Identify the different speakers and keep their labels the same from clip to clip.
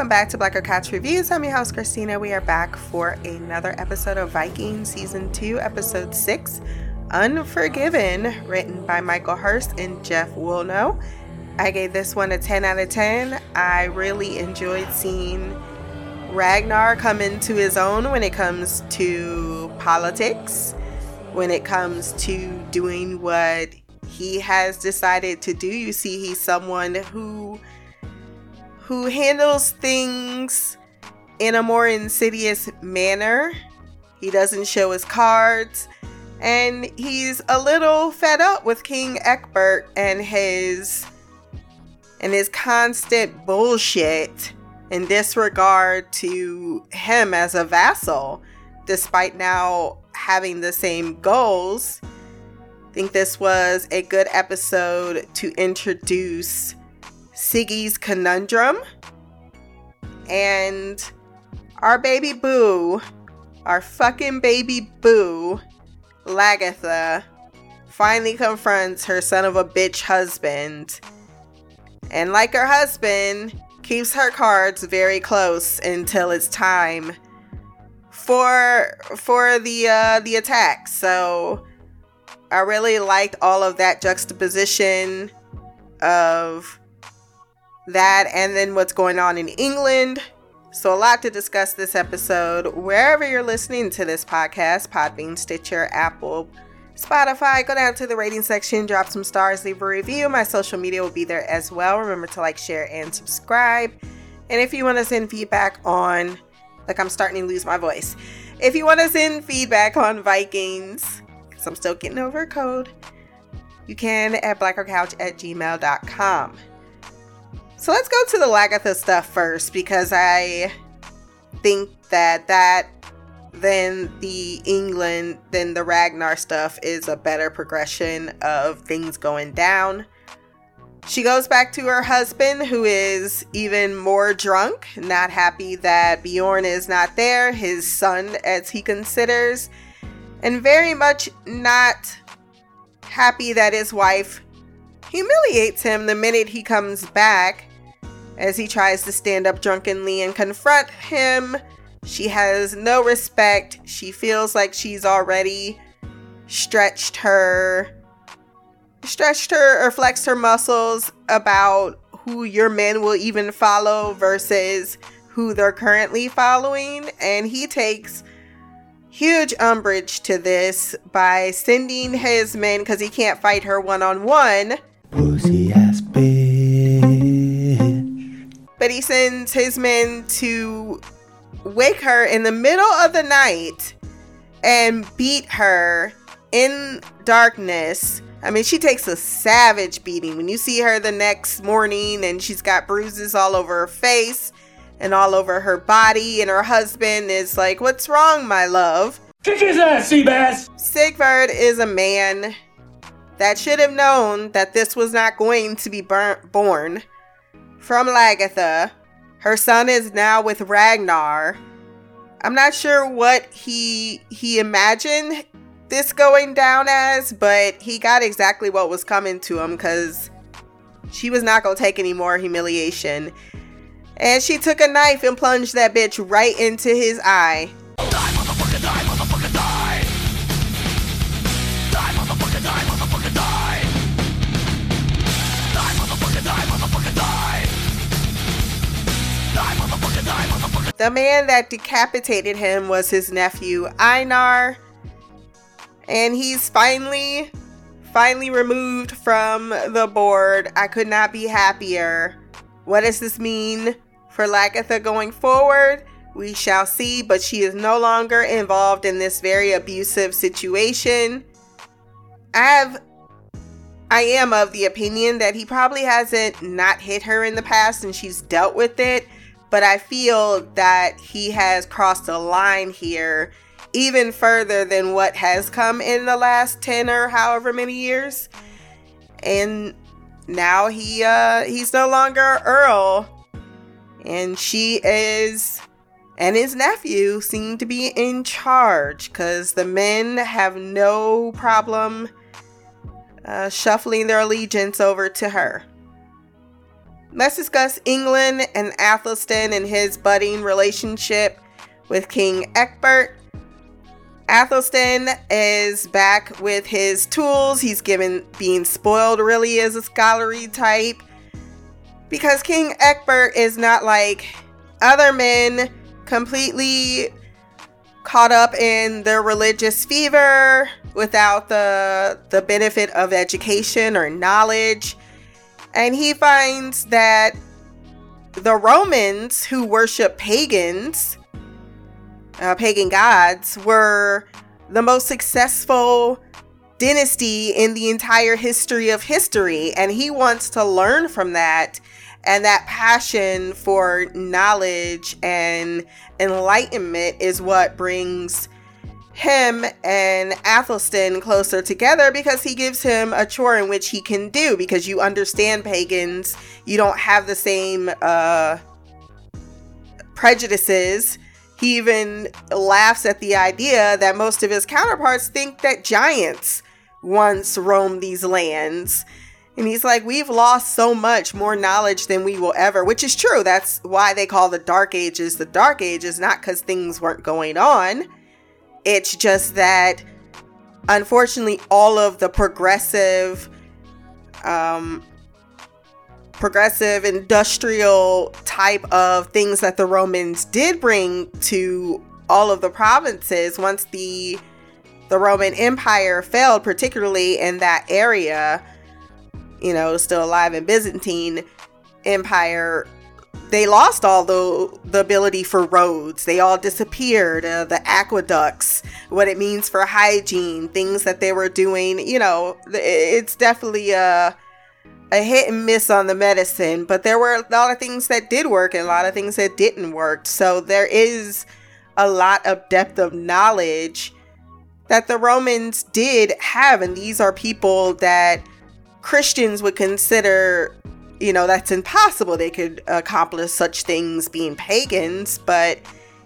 Speaker 1: welcome back to Black Girl Couch Reviews. I'm your host, Christina. We are back for another episode of Viking Season 2, Episode 6, Unforgiven, written by Michael Hirst and Jeff Woolnough. I gave this one a 10 out of 10. I really enjoyed seeing Ragnar come into his own when it comes to politics, when it comes to doing what he has decided to do. You see, he's someone who who handles things in a more insidious manner. He doesn't show his cards, and he's a little fed up with King Ecbert and his and his constant bullshit in disregard to him as a vassal, despite now having the same goals. I think this was a good episode to introduce Siggy's conundrum. And our baby boo, our fucking baby boo, Lagertha, finally confronts her son of a bitch husband. And like her husband, keeps her cards very close until it's time for for the uh the attack. So I really liked all of that juxtaposition of that, and then what's going on in England. So, a lot to discuss this episode. Wherever you're listening to this podcast Podbean, Stitcher, Apple, Spotify, go down to the rating section, drop some stars, leave a review. My social media will be there as well. Remember to like, share, and subscribe. And if you want to send feedback on, like, I'm starting to lose my voice. If you want to send feedback on Vikings, because I'm still getting over a code, you can at blackgirlcouch at gmail.com. So let's go to the Lagertha stuff first because I think that that then the England then the Ragnar stuff is a better progression of things going down. She goes back to her husband who is even more drunk, not happy that Bjorn is not there, his son as he considers, and very much not happy that his wife humiliates him the minute he comes back as he tries to stand up drunkenly and confront him. She has no respect. She feels like she's already stretched her stretched her or flexed her muscles about who your men will even follow versus who they're currently following and he takes huge umbrage to this by sending his men because he can't fight her one-on-one pussy ass but he sends his men to wake her in the middle of the night and beat her in darkness. I mean, she takes a savage beating. When you see her the next morning and she's got bruises all over her face and all over her body, and her husband is like, What's wrong, my love?
Speaker 2: Kick his ass, Seabass!
Speaker 1: Sigvard is a man that should have known that this was not going to be burnt, born from Lagertha. Her son is now with Ragnar. I'm not sure what he he imagined this going down as, but he got exactly what was coming to him because she was not gonna take any more humiliation. And she took a knife and plunged that bitch right into his eye. The man that decapitated him was his nephew, Einar. And he's finally, finally removed from the board. I could not be happier. What does this mean for Lagertha going forward? We shall see, but she is no longer involved in this very abusive situation. I have I am of the opinion that he probably hasn't not hit her in the past and she's dealt with it but I feel that he has crossed a line here even further than what has come in the last 10 or however many years. And now he uh he's no longer Earl. And she is and his nephew seem to be in charge cuz the men have no problem uh, shuffling their allegiance over to her. Let's discuss England and Athelstan and his budding relationship with King Ecbert. Athelstan is back with his tools. He's given being spoiled really as a scholarly type. Because King Ecbert is not like other men completely caught up in their religious fever without the the benefit of education or knowledge. And he finds that the Romans who worship pagans, uh, pagan gods, were the most successful dynasty in the entire history of history. And he wants to learn from that and that passion for knowledge and enlightenment is what brings him and Athelstan closer together because he gives him a chore in which he can do because you understand pagans. You don't have the same uh, prejudices. He even laughs at the idea that most of his counterparts think that giants once roamed these lands and he's like, We've lost so much more knowledge than we will ever, which is true. That's why they call the Dark Ages the Dark Ages, not because things weren't going on. It's just that, unfortunately, all of the progressive, um, progressive industrial type of things that the Romans did bring to all of the provinces once the the Roman Empire failed, particularly in that area, you know, still alive in Byzantine Empire, they lost all the the ability for roads. They all disappeared. Uh, the aqueducts, what it means for hygiene, things that they were doing. You know, it's definitely a a hit and miss on the medicine. But there were a lot of things that did work and a lot of things that didn't work. So there is a lot of depth of knowledge that the Romans did have, and these are people that Christians would consider, you know, that's impossible. They could accomplish such things being pagans, but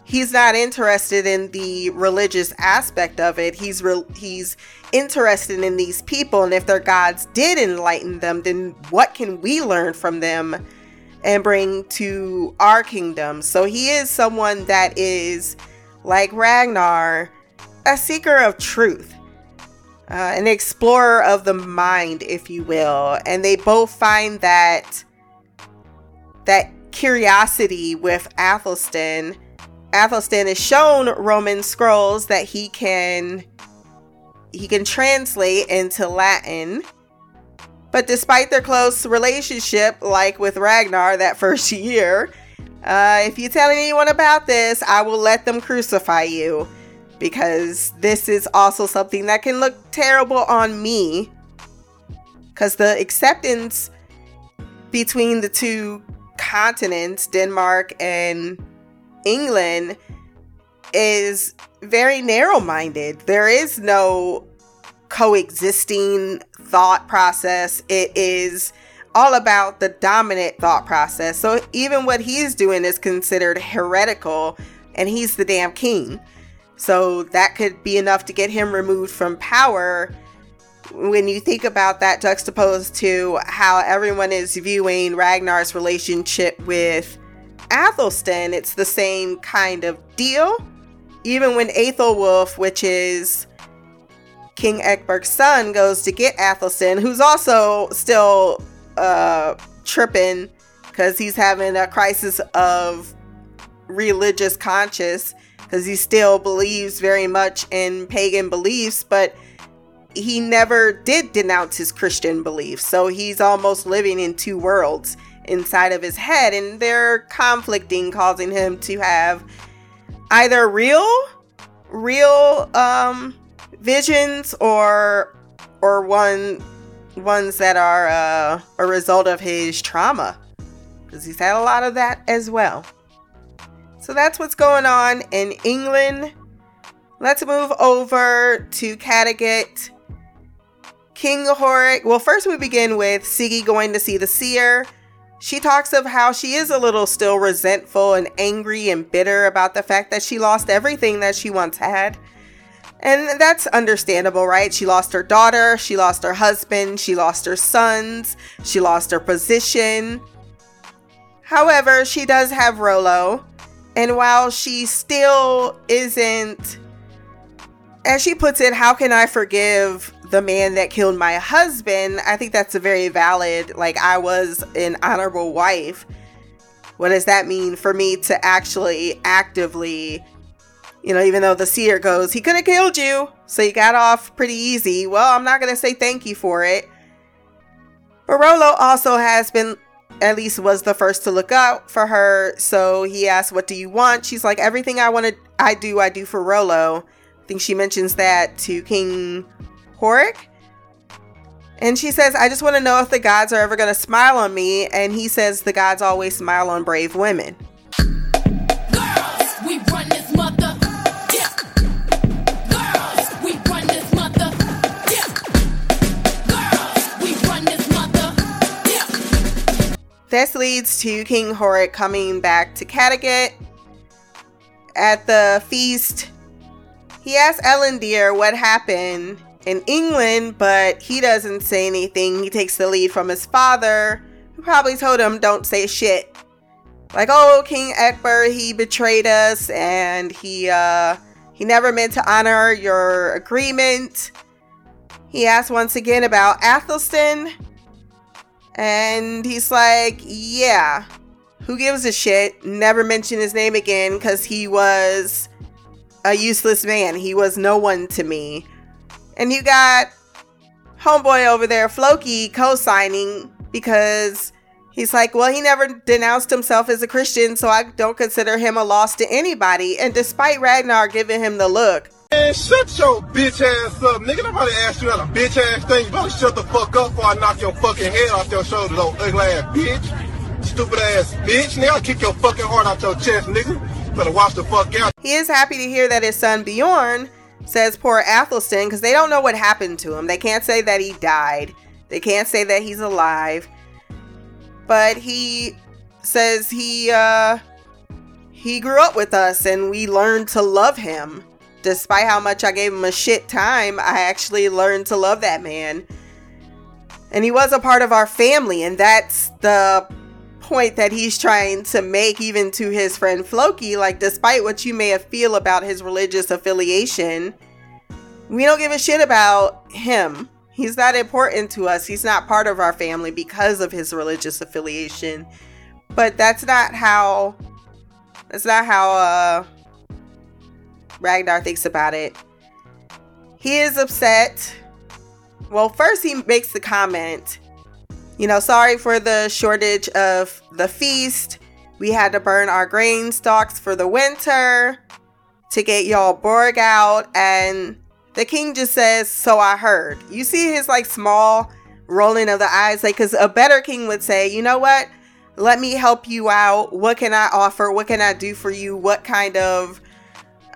Speaker 1: he's not interested in the religious aspect of it. He's re- he's interested in these people, and if their gods did enlighten them, then what can we learn from them and bring to our kingdom? So he is someone that is like Ragnar, a seeker of truth uh, an explorer of the mind, if you will, and they both find that that curiosity with Athelstan. Athelstan is shown Roman scrolls that he can he can translate into Latin. But despite their close relationship, like with Ragnar that first year, uh, if you tell anyone about this, I will let them crucify you because this is also something that can look terrible on me because the acceptance between the two continents, Denmark and England, is very narrow minded. There is no coexisting thought process. It is all about the dominant thought process. So even what he's doing is considered heretical, and he's the damn king. So that could be enough to get him removed from power. When you think about that juxtaposed to how everyone is viewing Ragnar's relationship with Athelstan, it's the same kind of deal. Even when Aethelwulf, which is King Ecbert's son, goes to get Athelstan, who's also still uh, tripping because he's having a crisis of religious conscience because he still believes very much in pagan beliefs, but he never did denounce his Christian beliefs. So he's almost living in two worlds inside of his head, and they're conflicting, causing him to have either real, real um, visions or or one ones that are uh, a result of his trauma, because he's had a lot of that as well. So that's what's going on in England. Let's move over to Kattegat. King Horik. Well, first we begin with Siggy going to see the seer. She talks of how she is a little still resentful and angry and bitter about the fact that she lost everything that she once had. And that's understandable, right? She lost her daughter, she lost her husband, she lost her sons, she lost her position. However, she does have Rollo, and while she still isn't, as she puts it, how can I forgive the man that killed my husband? I think that's a very valid, like, I was an honorable wife. What does that mean for me to actually actively, you know, even though the seer goes, he could have killed you, so you got off pretty easy. Well, I'm not going to say thank you for it. Barolo also has been least was the first to look out for her. So he asked, What do you want? She's like, Everything I want to, I do, I do for Rollo. I think she mentions that to King Horik. And she says, I just want to know if the gods are ever going to smile on me. And he says, The gods always smile on brave women. This leads to King Horik coming back to Kattegat. At the feast, he asks Erlendur what happened in England, but he doesn't say anything. He takes the lead from his father, who probably told him, Don't say shit. Like, oh, King Ecbert, he betrayed us and he uh he never meant to honor your agreement. He asks once again about Athelstan, and he's like, yeah, who gives a shit? Never mention his name again because he was a useless man. He was no one to me. And you got homeboy over there, Floki, co signing because he's like, well, he never denounced himself as a Christian, so I don't consider him a loss to anybody. And despite Ragnar giving him the look,
Speaker 3: Man, shut your bitch ass up, nigga. Nobody asked you that a bitch ass thing. You better shut the fuck up before I knock your fucking head off your shoulder, little ugly ass bitch. Stupid ass bitch. I'll kick your fucking heart out your chest, nigga. Better watch the fuck out.
Speaker 1: He is happy to hear that his son Bjorn says poor Athelstan because they don't know what happened to him. They can't say that he died. They can't say that he's alive. But he says he uh he grew up with us and we learned to love him despite how much I gave him a shit time, I actually learned to love that man. And he was a part of our family, and that's the point that he's trying to make even to his friend Floki. Like, despite what you may have feel about his religious affiliation, we don't give a shit about him. He's not important to us. He's not part of our family because of his religious affiliation. But that's not how that's not how uh Ragnar thinks about it. He is upset. Well, first he makes the comment, you know, sorry for the shortage of the feast. We had to burn our grain stocks for the winter to get y'all Borg out. And the king just says, So I heard. You see his like small rolling of the eyes, like, because a better king would say, You know what? Let me help you out. What can I offer? What can I do for you? What kind of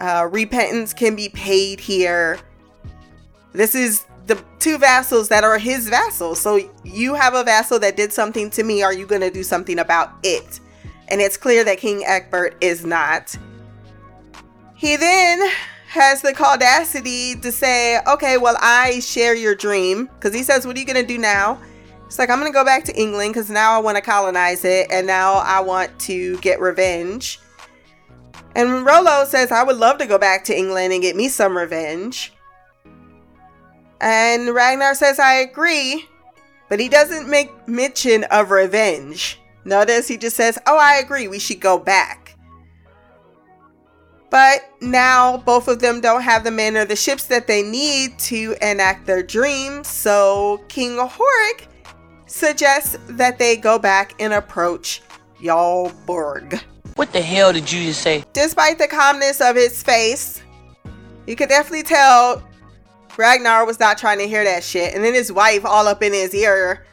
Speaker 1: uh, repentance can be paid here. This is the two vassals that are his vassals. So you have a vassal that did something to me. Are you going to do something about it? And it's clear that King Ecbert is not. He then has the audacity to say, okay, well, I share your dream. Because he says, what are you going to do now? It's like, I'm going to go back to England because now I want to colonize it and now I want to get revenge. And Rollo says, I would love to go back to England and get me some revenge. And Ragnar says, I agree, but he doesn't make mention of revenge. Notice he just says, Oh, I agree, we should go back. But now both of them don't have the men or the ships that they need to enact their dreams, so King Horik suggests that they go back and approach Jarl Borg.
Speaker 4: What the hell did you just say?
Speaker 1: Despite the calmness of his face, you could definitely tell Ragnar was not trying to hear that shit. And then his wife all up in his ear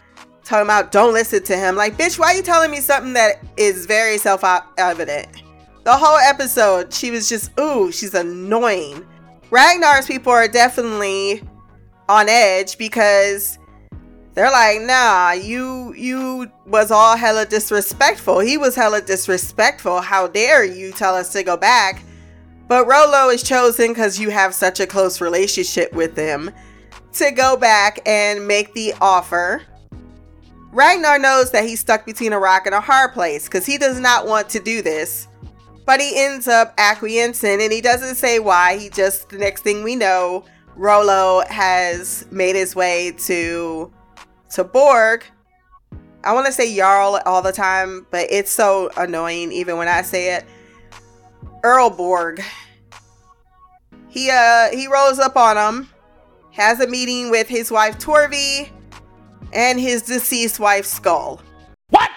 Speaker 1: talking about don't listen to him. Like, bitch, why are you telling me something that is very self evident? The whole episode, she was just, ooh, she's annoying. Ragnar's people are definitely on edge because they're like, nah, you you was all hella disrespectful. He was hella disrespectful. How dare you tell us to go back? But Rollo is chosen because you have such a close relationship with him to go back and make the offer. Ragnar knows that he's stuck between a rock and a hard place because he does not want to do this. But he ends up acquiescing and he doesn't say why. He just, the next thing we know, Rollo has made his way to to Borg. I want to say Jarl all the time, but it's so annoying even when I say it. Earl Borg. He uh he rolls up on him, has a meeting with his wife Torvi and his deceased wife Skull.
Speaker 2: What?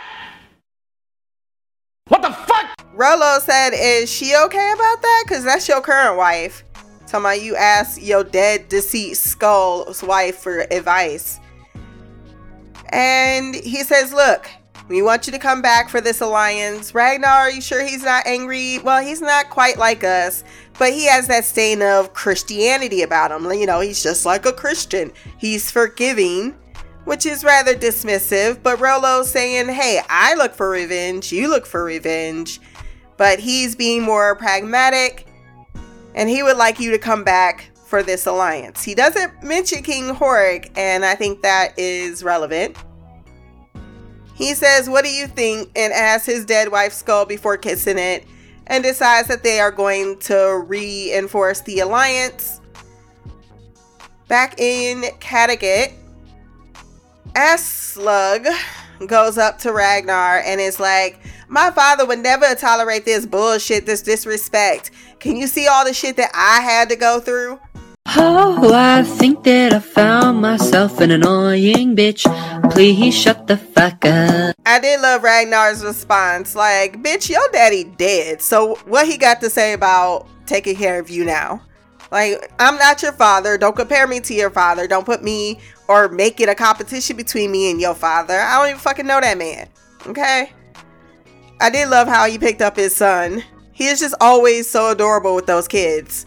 Speaker 2: What the fuck?
Speaker 1: Rollo said, "Is she okay about that? Cause that's your current wife." Talking about you ask your dead deceased Skull's wife for advice. And he says, Look, we want you to come back for this alliance. Ragnar, are you sure he's not angry? Well, he's not quite like us, but he has that stain of Christianity about him. You know, he's just like a Christian. He's forgiving, which is rather dismissive. But Rollo's saying, Hey, I look for revenge. You look for revenge. But he's being more pragmatic and he would like you to come back for this alliance. He doesn't mention King Horik, and I think that is relevant. He says, What do you think? and asks his dead wife's skull before kissing it, and decides that they are going to reinforce the alliance. Back in Kattegat, Slug goes up to Ragnar and is like, My father would never tolerate this bullshit, this disrespect. Can you see all the shit that I had to go through?
Speaker 5: Oh, I think that I found myself an annoying bitch. Please shut the fuck up.
Speaker 1: I did love Ragnar's response. Like, bitch, your daddy dead. So what he got to say about taking care of you now? Like, I'm not your father. Don't compare me to your father. Don't put me or make it a competition between me and your father. I don't even fucking know that man. Okay? I did love how he picked up his son. He is just always so adorable with those kids.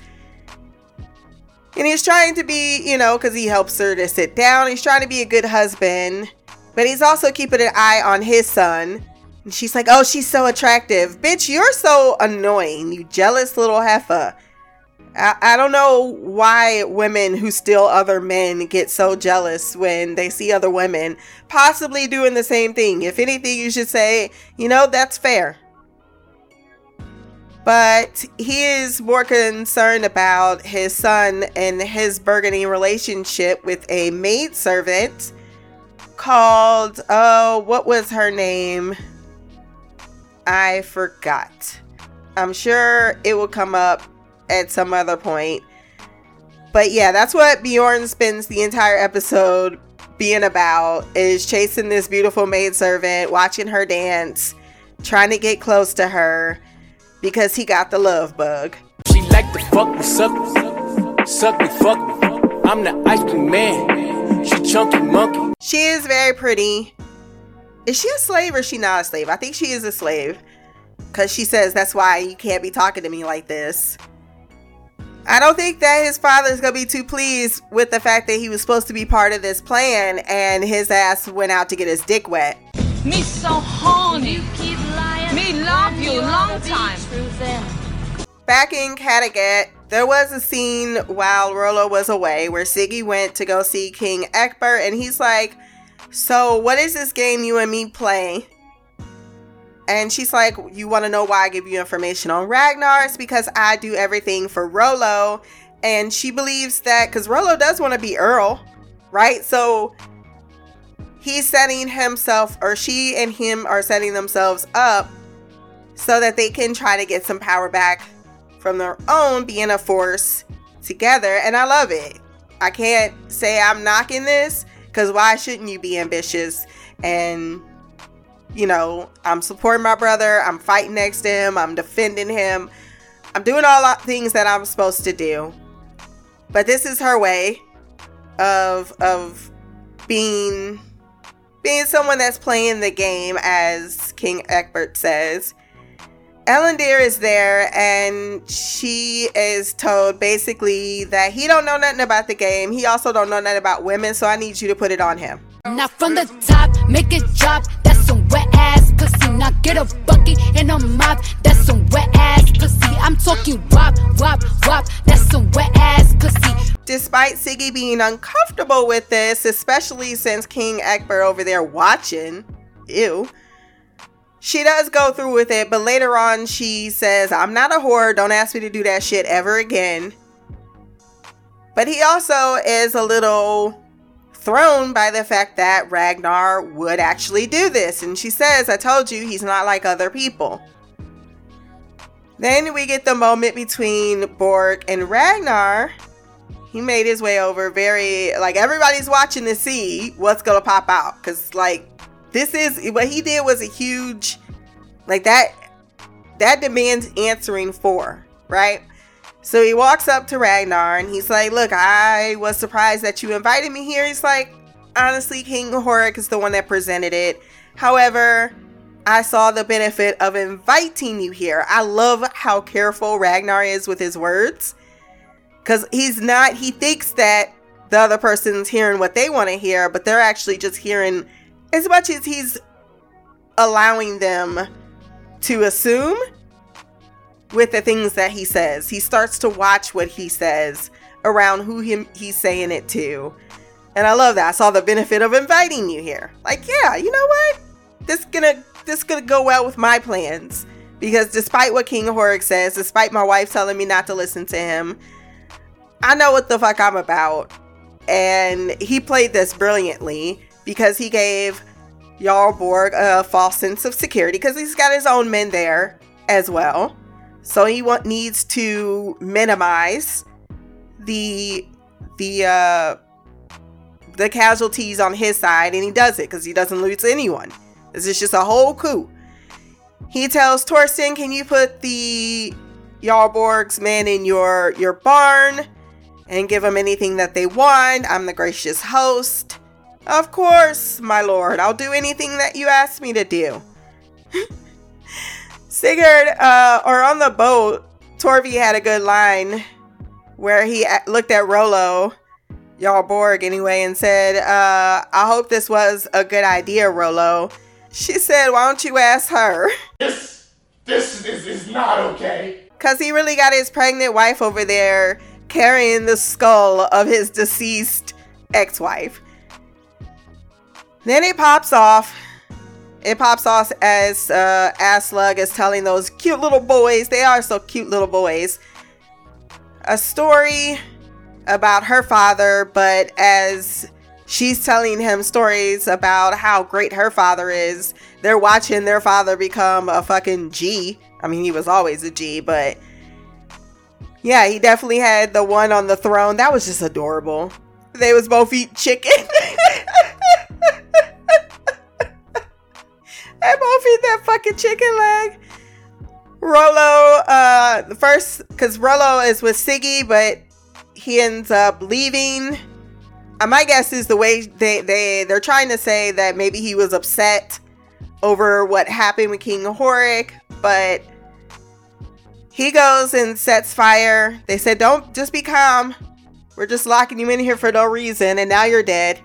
Speaker 1: And he's trying to be, you know, because he helps her to sit down. He's trying to be a good husband, but he's also keeping an eye on his son. And she's like, oh, she's so attractive. Bitch, you're so annoying, you jealous little heifer. I, I don't know why women who steal other men get so jealous when they see other women possibly doing the same thing. If anything, you should say, you know, that's fair but he is more concerned about his son and his burgeoning relationship with a maid servant called oh what was her name? I forgot. I'm sure it will come up at some other point. But yeah that's what bjorn spends the entire episode being about is chasing this beautiful maid servant watching her dance trying to get close to her because he got the love bug.
Speaker 6: She like to fuck me, suck me, suck me, fuck me. I'm the ice cream man. She chunky monkey.
Speaker 1: She is very pretty. Is she a slave or is she not a slave? I think she is a slave. Because she says that's why you can't be talking to me like this. I don't think that his father is going to be too pleased with the fact that he was supposed to be part of this plan and his ass went out to get his dick wet.
Speaker 7: Me so horny. Me love you long time.
Speaker 1: Back in Kattegat, there was a scene while Rollo was away where Siggy went to go see King Ecbert, and he's like, So, what is this game you and me play? And she's like, You want to know why I give you information on Ragnar? It's because I do everything for Rollo. And she believes that because Rollo does want to be Earl, right? So he's setting himself, or she and him are setting themselves up so that they can try to get some power back from their own being a force together. And I love it. I can't say I'm knocking this because why shouldn't you be ambitious? And, you know, I'm supporting my brother, I'm fighting next to him, I'm defending him, I'm doing all the things that I'm supposed to do. But this is her way of of being being someone that's playing the game as King Ecbert says Erlendur is there and she is told basically that he don't know nothing about the game. He also don't know nothing about women, so I need you to put it on him.
Speaker 8: Now from the top, make it drop. That's some wet ass pussy. Now get a bucket and a mop. That's some wet ass pussy. I'm talking wop, wop, wop. That's some wet ass pussy.
Speaker 1: despite Siggy being uncomfortable with this, especially since King Ekber over there watching, ew, she does go through with it, but later on she says, I'm not a whore, don't ask me to do that shit ever again. But he also is a little thrown by the fact that Ragnar would actually do this. And she says, I told you he's not like other people. Then we get the moment between Borg and Ragnar. He made his way over very, like, everybody's watching to see what's gonna pop out. Because, like, this is what he did was a huge, like, that, that demands answering for, right? So he walks up to Ragnar and he's like, Look, I was surprised that you invited me here. He's like, Honestly, King Horik is the one that presented it. However, I saw the benefit of inviting you here. I love how careful Ragnar is with his words. Because he's not, he thinks that the other person's hearing what they want to hear, but they're actually just hearing as much as he's allowing them to assume with the things that he says. He starts to watch what he says around who him he's saying it to. And I love that. I saw the benefit of inviting you here. Like, yeah, you know what? This gonna this gonna go well with my plans. Because despite what King Horik says, despite my wife telling me not to listen to him, I know what the fuck I'm about. And he played this brilliantly because he gave Jarl Borg a false sense of security because he's got his own men there as well. So he want, needs to minimize the the uh, the casualties on his side, and he does it because he doesn't lose anyone. This is just a whole coup. He tells Torsten, "Can you put the Jarl Borg's men in your your barn and give them anything that they want? I'm the gracious host." Of course, my lord. I'll do anything that you ask me to do. Sigurd, uh, or on the boat, Torvi had a good line where he looked at Rollo, Jarl Borg anyway, and said, uh, I hope this was a good idea, Rollo. She said, Why don't you ask her?
Speaker 2: This, this is, is not okay.
Speaker 1: Because he really got his pregnant wife over there carrying the skull of his deceased ex wife. Then it pops off it pops off as uh, Aslaug is telling those cute little boys, they are so cute little boys, a story about her father, but as she's telling him stories about how great her father is, they're watching their father become a fucking G. I mean, he was always a G, but yeah, he definitely had the one on the throne. That was just adorable. They was both eat chicken. I both eat that fucking chicken leg. Rollo, uh, the first, because Rollo is with Siggy, but he ends up leaving. Uh, my guess is the way they, they, they're trying to say that maybe he was upset over what happened with King Horik, but he goes and sets fire. They said, don't just be calm. We're just locking you in here for no reason, and now you're dead.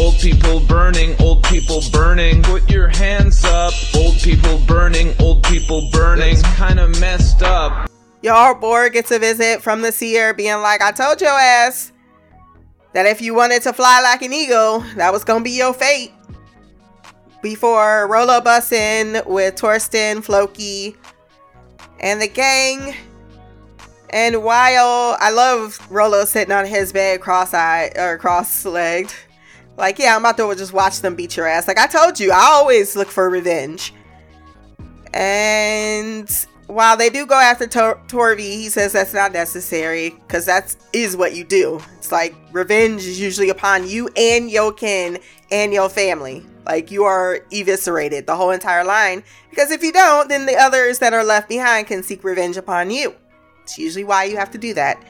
Speaker 9: Old people burning, old people burning. Put your hands up. Old people burning, old people burning. It's kind of messed up.
Speaker 1: Jarl Borg gets a visit from the seer being like, I told your ass that if you wanted to fly like an eagle, that was gonna be your fate. Before Rollo busts in with Torsten, Floki, and the gang. And while I love Rollo sitting on his bed cross-eyed or cross-legged like, yeah, I'm about to just watch them beat your ass. Like I told you, I always look for revenge. And while they do go after Tor- Torvi, he says that's not necessary because that is what you do. It's like revenge is usually upon you and your kin and your family. Like you are eviscerated the whole entire line because if you don't, then the others that are left behind can seek revenge upon you. It's usually why you have to do that.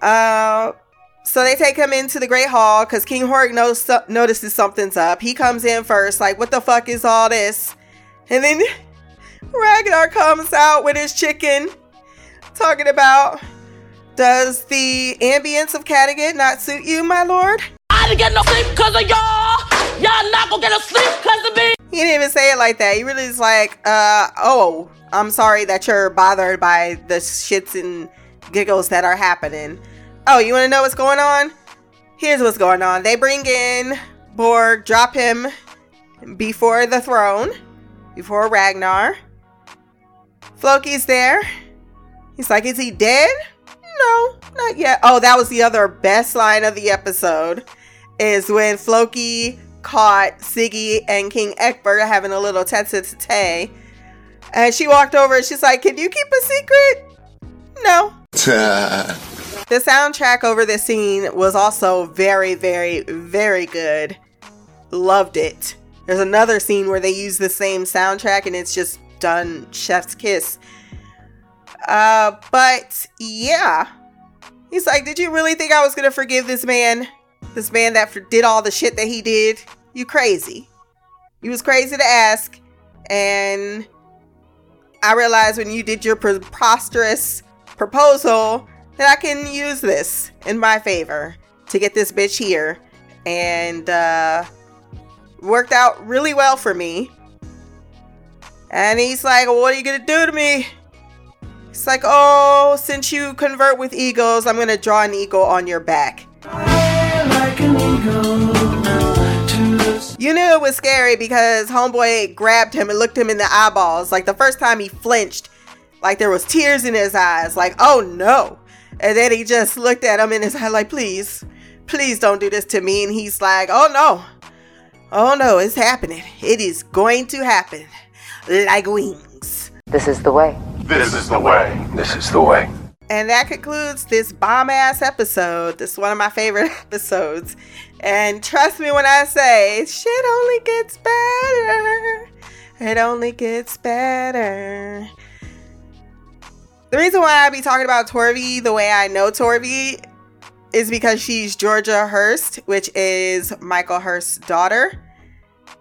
Speaker 1: Uh, so they take him into the Great Hall because King Horik knows, notices something's up. He comes in first, like, what the fuck is all this? And then Ragnar comes out with his chicken, talking about, does the ambience of Kattegat not suit you, my lord?
Speaker 10: I didn't get no sleep because of y'all. Y'all not gonna get no sleep because of me.
Speaker 1: He didn't even say it like that. He really is like, uh, oh, I'm sorry that you're bothered by the shits and giggles that are happening. Oh, you want to know what's going on? Here's what's going on. They bring in Borg, drop him before the throne, before Ragnar. Floki's there. He's like, Is he dead? No, not yet. Oh, that was the other best line of the episode is when Floki caught Siggy and King Ecbert having a little tete-a-tete. And she walked over and she's like, Can you keep a secret? No. the soundtrack over this scene was also very, very, very good. Loved it. There's another scene where they use the same soundtrack and it's just done chef's kiss. Uh, but yeah. He's like, Did you really think I was gonna forgive this man? This man that did all the shit that he did? You crazy. You was crazy to ask. And I realized when you did your preposterous proposal that I can use this in my favor to get this bitch here. And uh, worked out really well for me. And he's like, well, What are you going to do to me? He's like, Oh, since you convert with eagles, I'm going to draw an eagle on your back. Like you knew it was scary because Homeboy grabbed him and looked him in the eyeballs. Like the first time he flinched, like there was tears in his eyes. Like, oh no. And then he just looked at him in his eye, like, please, please don't do this to me. And he's like, oh no. Oh no, it's happening. It is going to happen. Like wings.
Speaker 11: This is the way.
Speaker 2: This is the way.
Speaker 3: This is the way.
Speaker 1: And that concludes this bomb ass episode. This is one of my favorite episodes. And trust me when I say, shit only gets better. It only gets better. The reason why I be talking about Torvi the way I know Torvi is because she's Georgia Hirst, which is Michael Hirst's daughter.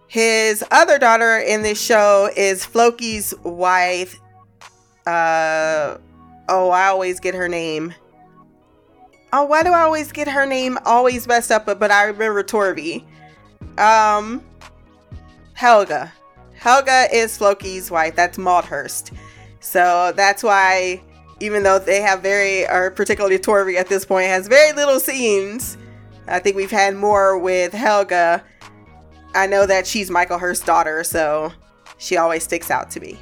Speaker 1: His other daughter in this show is Floki's wife. Uh, oh, I always get her name. Oh, why do I always get her name always messed up? But, but I remember Torvi. Um, Helga. Helga is Floki's wife. That's Maude Hirst. So that's why, even though they have very, or particularly Torvi at this point, has very little scenes. I think we've had more with Helga. I know that she's Michael Hirst's daughter, so she always sticks out to me.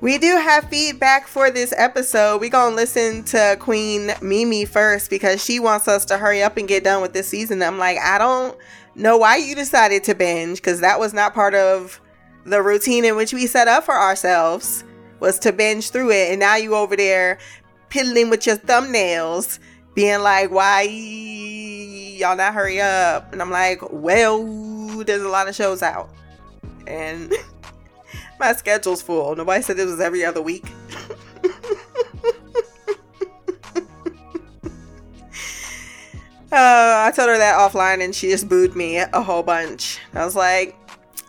Speaker 1: We do have feedback for this episode. we going to listen to Queen Mimi first because she wants us to hurry up and get done with this season. I'm like, I don't know why you decided to binge because that was not part of the routine in which we set up for ourselves was to binge through it. And now you over there piddling with your thumbnails, being like, why y'all not hurry up? And I'm like, well, there's a lot of shows out. And My schedule's full. Nobody said it was every other week. Uh, I told her that offline and she just booed me a whole bunch. I was like,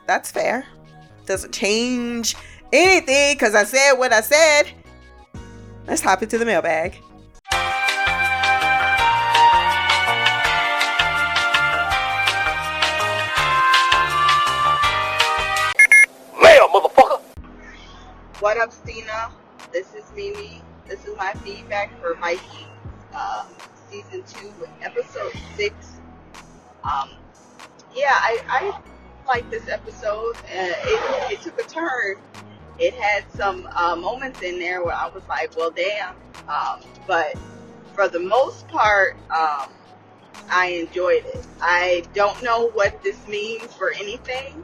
Speaker 1: that's fair. Doesn't change anything because I said what I said. Let's hop into the mailbag. Mail, motherfucker.
Speaker 12: What up, Stina? This is Mimi. This is my feedback for Vikings um, season two, episode six. Um, yeah, I, I like this episode. Uh, it, it took a turn. It had some uh, moments in there where I was like, well, damn. Um, but for the most part, um, I enjoyed it. I don't know what this means for anything.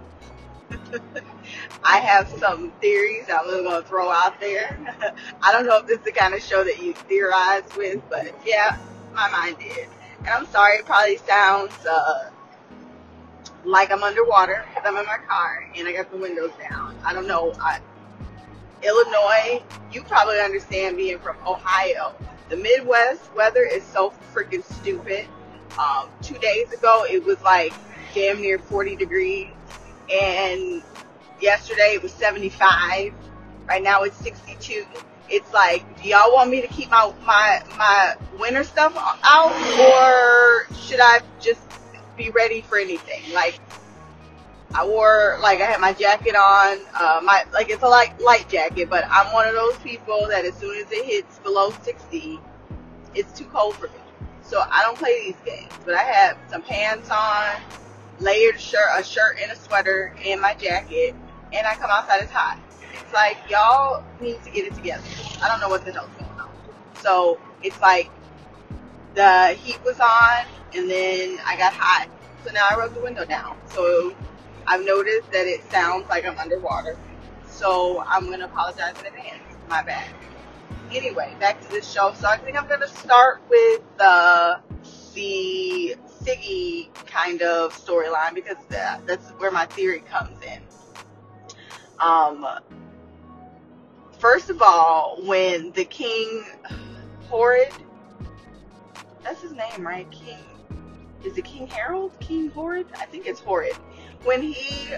Speaker 12: I have some theories I'm going to throw out there. I don't know if this is the kind of show that you theorize with, but yeah, my mind did. And I'm sorry, it probably sounds uh, like I'm underwater because I'm in my car and I got the windows down. I don't know. I, Illinois, you probably understand being from Ohio. The Midwest weather is so freaking stupid. Um, two days ago, it was like damn near 40 degrees and yesterday it was 75. Right now it's 62. It's like, do y'all want me to keep my my my winter stuff out, or should I just be ready for anything? Like, I wore like I had my jacket on, uh, my like it's a light light jacket, but I'm one of those people that as soon as it hits below 60, it's too cold for me. So I don't play these games. But I have some pants on, layered shirt, a shirt and a sweater, and my jacket, and I come outside it's hot. It's like y'all need to get it together. I don't know what the hell's going on. So it's like the heat was on, and then I got hot. So now I wrote the window down. So I've noticed that it sounds like I'm underwater. So I'm gonna apologize in advance. My bad. Anyway, back to this show. So I think I'm gonna start with the the Siggy kind of storyline because that, that's where my theory comes in. Um, first of all, when the king Horrid, that's his name, right? King, is it King Harold? King Horrid? I think it's Horrid. When he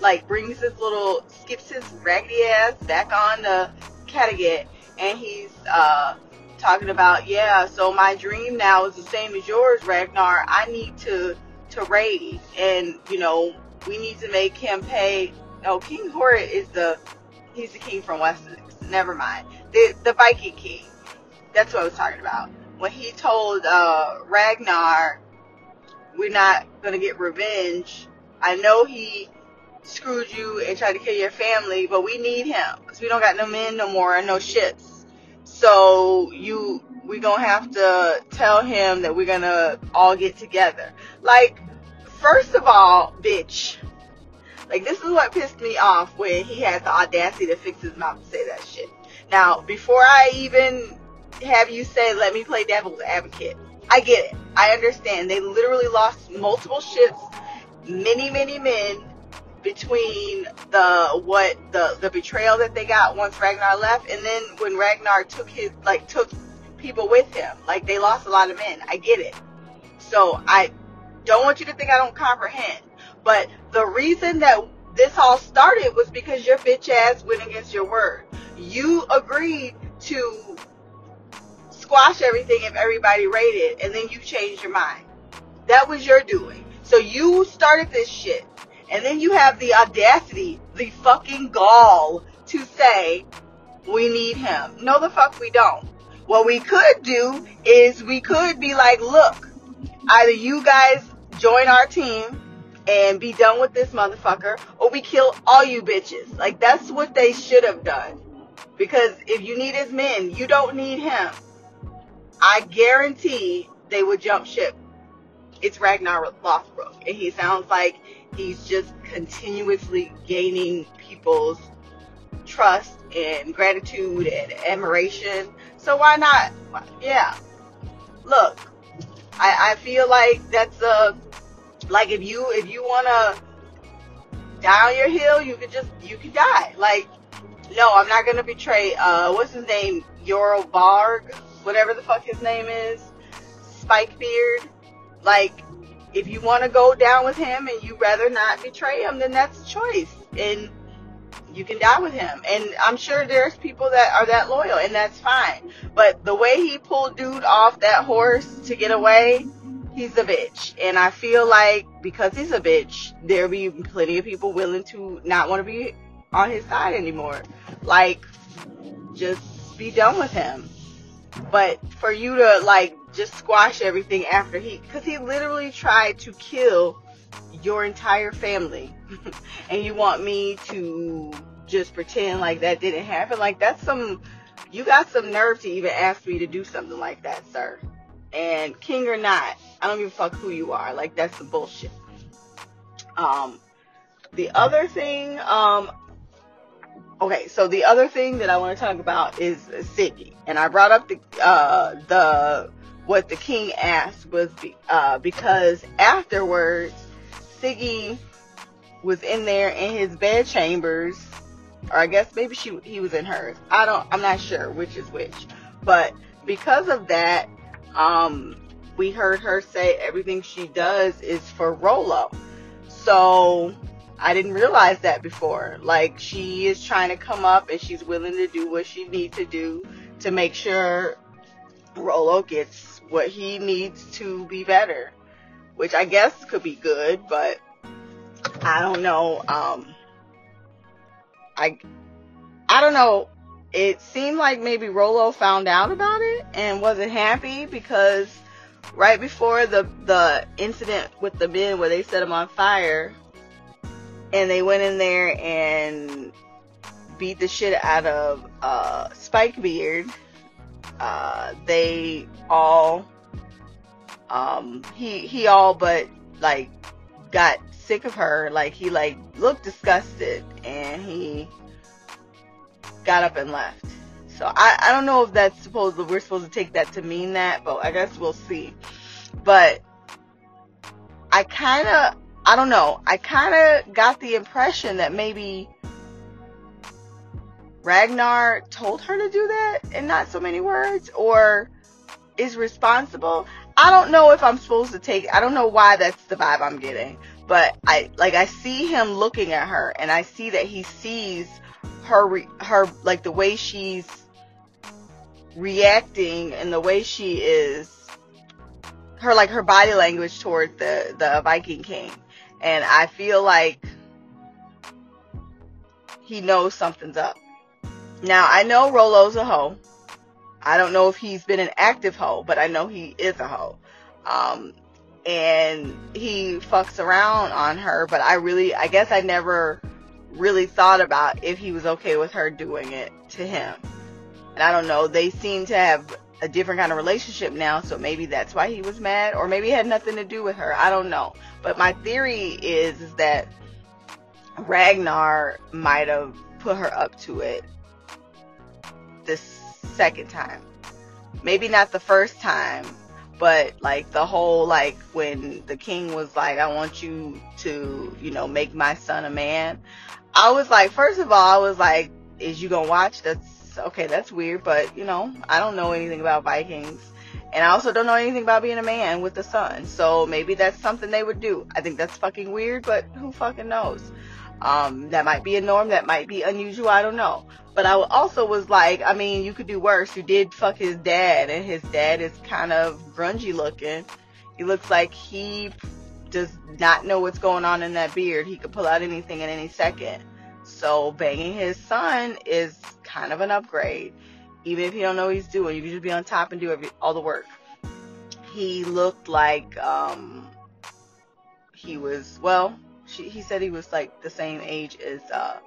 Speaker 12: like brings his little skips his raggedy ass back on the Kattegat, and he's uh talking about yeah. So my dream now is the same as yours, Ragnar. I need to to raid, and you know we need to make him pay. No, King Horrid is the he's the king from Wessex. Never mind. The the Viking king. That's what I was talking about. When he told uh, Ragnar, we're not gonna get revenge. I know he screwed you and tried to kill your family, but we need him because we don't got no men no more and no ships. So you, we gonna have to tell him that we're gonna all get together. Like, first of all, bitch. Like this is what pissed me off when he had the audacity to fix his mouth to say that shit. Now, before I even have you say, let me play devil's advocate, I get it. I understand. They literally lost multiple ships, many, many men, between the what the the betrayal that they got once Ragnar left, and then when Ragnar took his like took people with him, like they lost a lot of men. I get it. So I don't want you to think I don't comprehend. But the reason that this all started was because your bitch ass went against your word. You agreed to squash everything if everybody rated, and then you changed your mind. That was your doing. So you started this shit. And then you have the audacity, the fucking gall to say, we need him. No, the fuck we don't. What we could do is we could be like, look, either you guys join our team and be done with this motherfucker, or we kill all you bitches. Like, that's what they should have done. Because if you need his men, you don't need him. I guarantee they would jump ship. It's Ragnar Lothbrok, and he sounds like he's just continuously gaining people's trust and gratitude and admiration. So why not? Yeah. Look, I, I feel like that's a like if you if you wanna die on your hill, you could just you could die. Like, no, I'm not gonna betray uh what's his name? Yoro Barg, whatever the fuck his name is. Spikebeard. Like if you want to go down with him and you rather not betray him, then that's a choice. And you can die with him. And I'm sure there's people that are that loyal, and that's fine. But the way he pulled dude off that horse to get away, he's a bitch. And I feel like because he's a bitch, there'll be plenty of people willing to not want to be on his side anymore. Like, just be done with him. But for you to like just squash everything after he, because he literally tried to kill your entire family, and you want me to just pretend like that didn't happen? Like that's some, you got some nerve to even ask me to do something like that, sir. And king or not, I don't give a fuck who you are. Like that's some bullshit. Um, the other thing, um, okay, so the other thing that I want to talk about is Siggy, and I brought up the uh, the what the king asked was be, uh, because afterwards Siggy was in there in his bed chambers, or I guess maybe she he was in hers. I don't, I'm not sure which is which, but because of that, um, we heard her say everything she does is for Rollo. So I didn't realize that before. Like she is trying to come up and she's willing to do what she needs to do to make sure Rollo gets what he needs to be better. Which I guess could be good, but I don't know. Um I I don't know. it seemed like maybe Rollo found out about it and wasn't happy because right before the the incident with the men where they set him on fire and they went in there and beat the shit out of uh, Spike Beard. Uh, they all um, he he all but like got sick of her. Like he like looked disgusted and he got up and left. So I, I don't know if that's supposed we're supposed to take that to mean that, but I guess we'll see. But I kind of I don't know. I kind of got the impression that maybe Ragnar told her to do that in not so many words or is responsible. I don't know if I'm supposed to take I don't know why that's the vibe I'm getting. But I like I see him looking at her and I see that he sees her her like the way she's reacting and the way she is her like her body language toward the the Viking King and I feel like he knows something's up. Now I know Rollo's a hoe. I don't know if he's been an active hoe, but I know he is a hoe. Um, and he fucks around on her, but I really, I guess I never really thought about if he was okay with her doing it to him. And I don't know, they seem to have a different kind of relationship now, so maybe that's why he was mad, or maybe it had nothing to do with her. I don't know. But my theory is, is that Ragnar might have put her up to it second time. Maybe not the first time, but like the whole like when the king was like, I want you to, you know, make my son a man. I was like, first of all, I was like, is you gonna watch? That's okay, that's weird, but you know, I don't know anything about Vikings. And I also don't know anything about being a man with a son. So maybe that's something they would do. I think that's fucking weird, but who fucking knows? Um, that might be a norm, that might be unusual, I don't know. But I also was like, I mean, you could do worse. You did fuck his dad, and his dad is kind of grungy looking. He looks like he does not know what's going on in that beard. He could pull out anything at any second. So banging his son is kind of an upgrade. Even if you don't know what he's doing, you can just be on top and do every, all the work. He looked like um, he was well. She, he said he was like the same age as uh,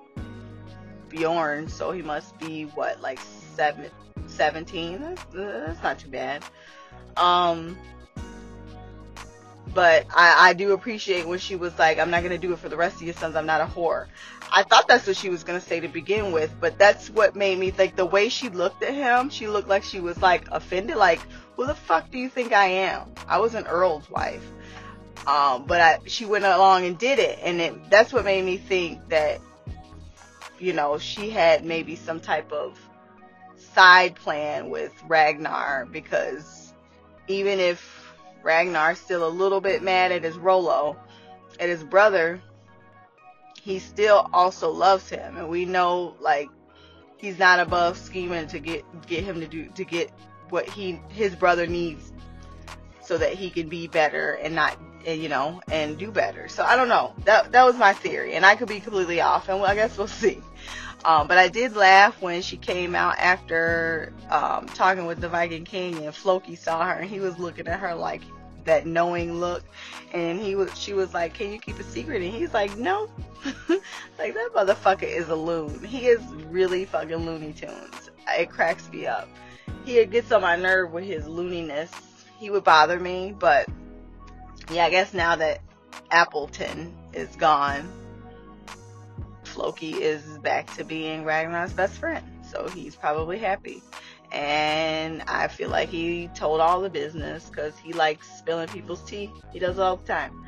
Speaker 12: Bjorn, so he must be what like seven, 17. That's, that's not too bad. Um, but I, I do appreciate when she was like, I'm not gonna do it for the rest of your sons. I'm not a whore. I thought that's what she was gonna say to begin with, but that's what made me think the way she looked at him, she looked like she was like offended, like, who the fuck do you think I am? I was an Earl's wife. Um, but I, she went along and did it, and it, that's what made me think that, you know, she had maybe some type of side plan with Ragnar because even if Ragnar's still a little bit mad at his Rollo, at his brother, he still also loves him, and we know like he's not above scheming to get get him to do to get what he his brother needs so that he can be better and not you know and do better. So i don't know. That that was my theory and i could be completely off and i guess we'll see. Um, but i did laugh when she came out after um, talking with the viking king and floki saw her and he was looking at her like that knowing look and he was she was like can you keep a secret? And he's like no. Like that motherfucker is a loon. He is really fucking looney tunes. It cracks me up. He gets on my nerve with his looniness. He would bother me but yeah i guess now that Athelstan is gone floki is back to being ragnar's best friend so he's probably happy and I feel like he told all the business because he likes spilling people's tea. He does it all the time.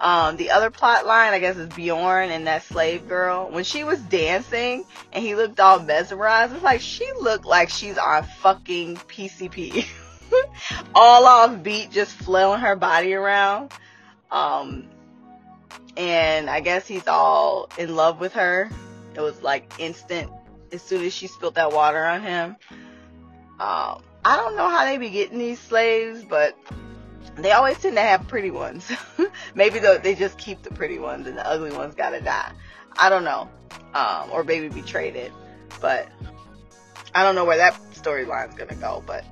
Speaker 12: Um, the other plot line, I guess, is Bjorn and that slave girl. When she was dancing and he looked all mesmerized, it's like she looked like she's on fucking PCP. all off beat, just flailing her body around. Um, and I guess he's all in love with her. It was like instant as soon as she spilled that water on him. Um, I don't know how they be getting these slaves, but they always tend to have pretty ones. maybe they just keep the pretty ones and the ugly ones gotta die. I don't know. Um, or maybe be traded. But I don't know where that storyline's gonna go, but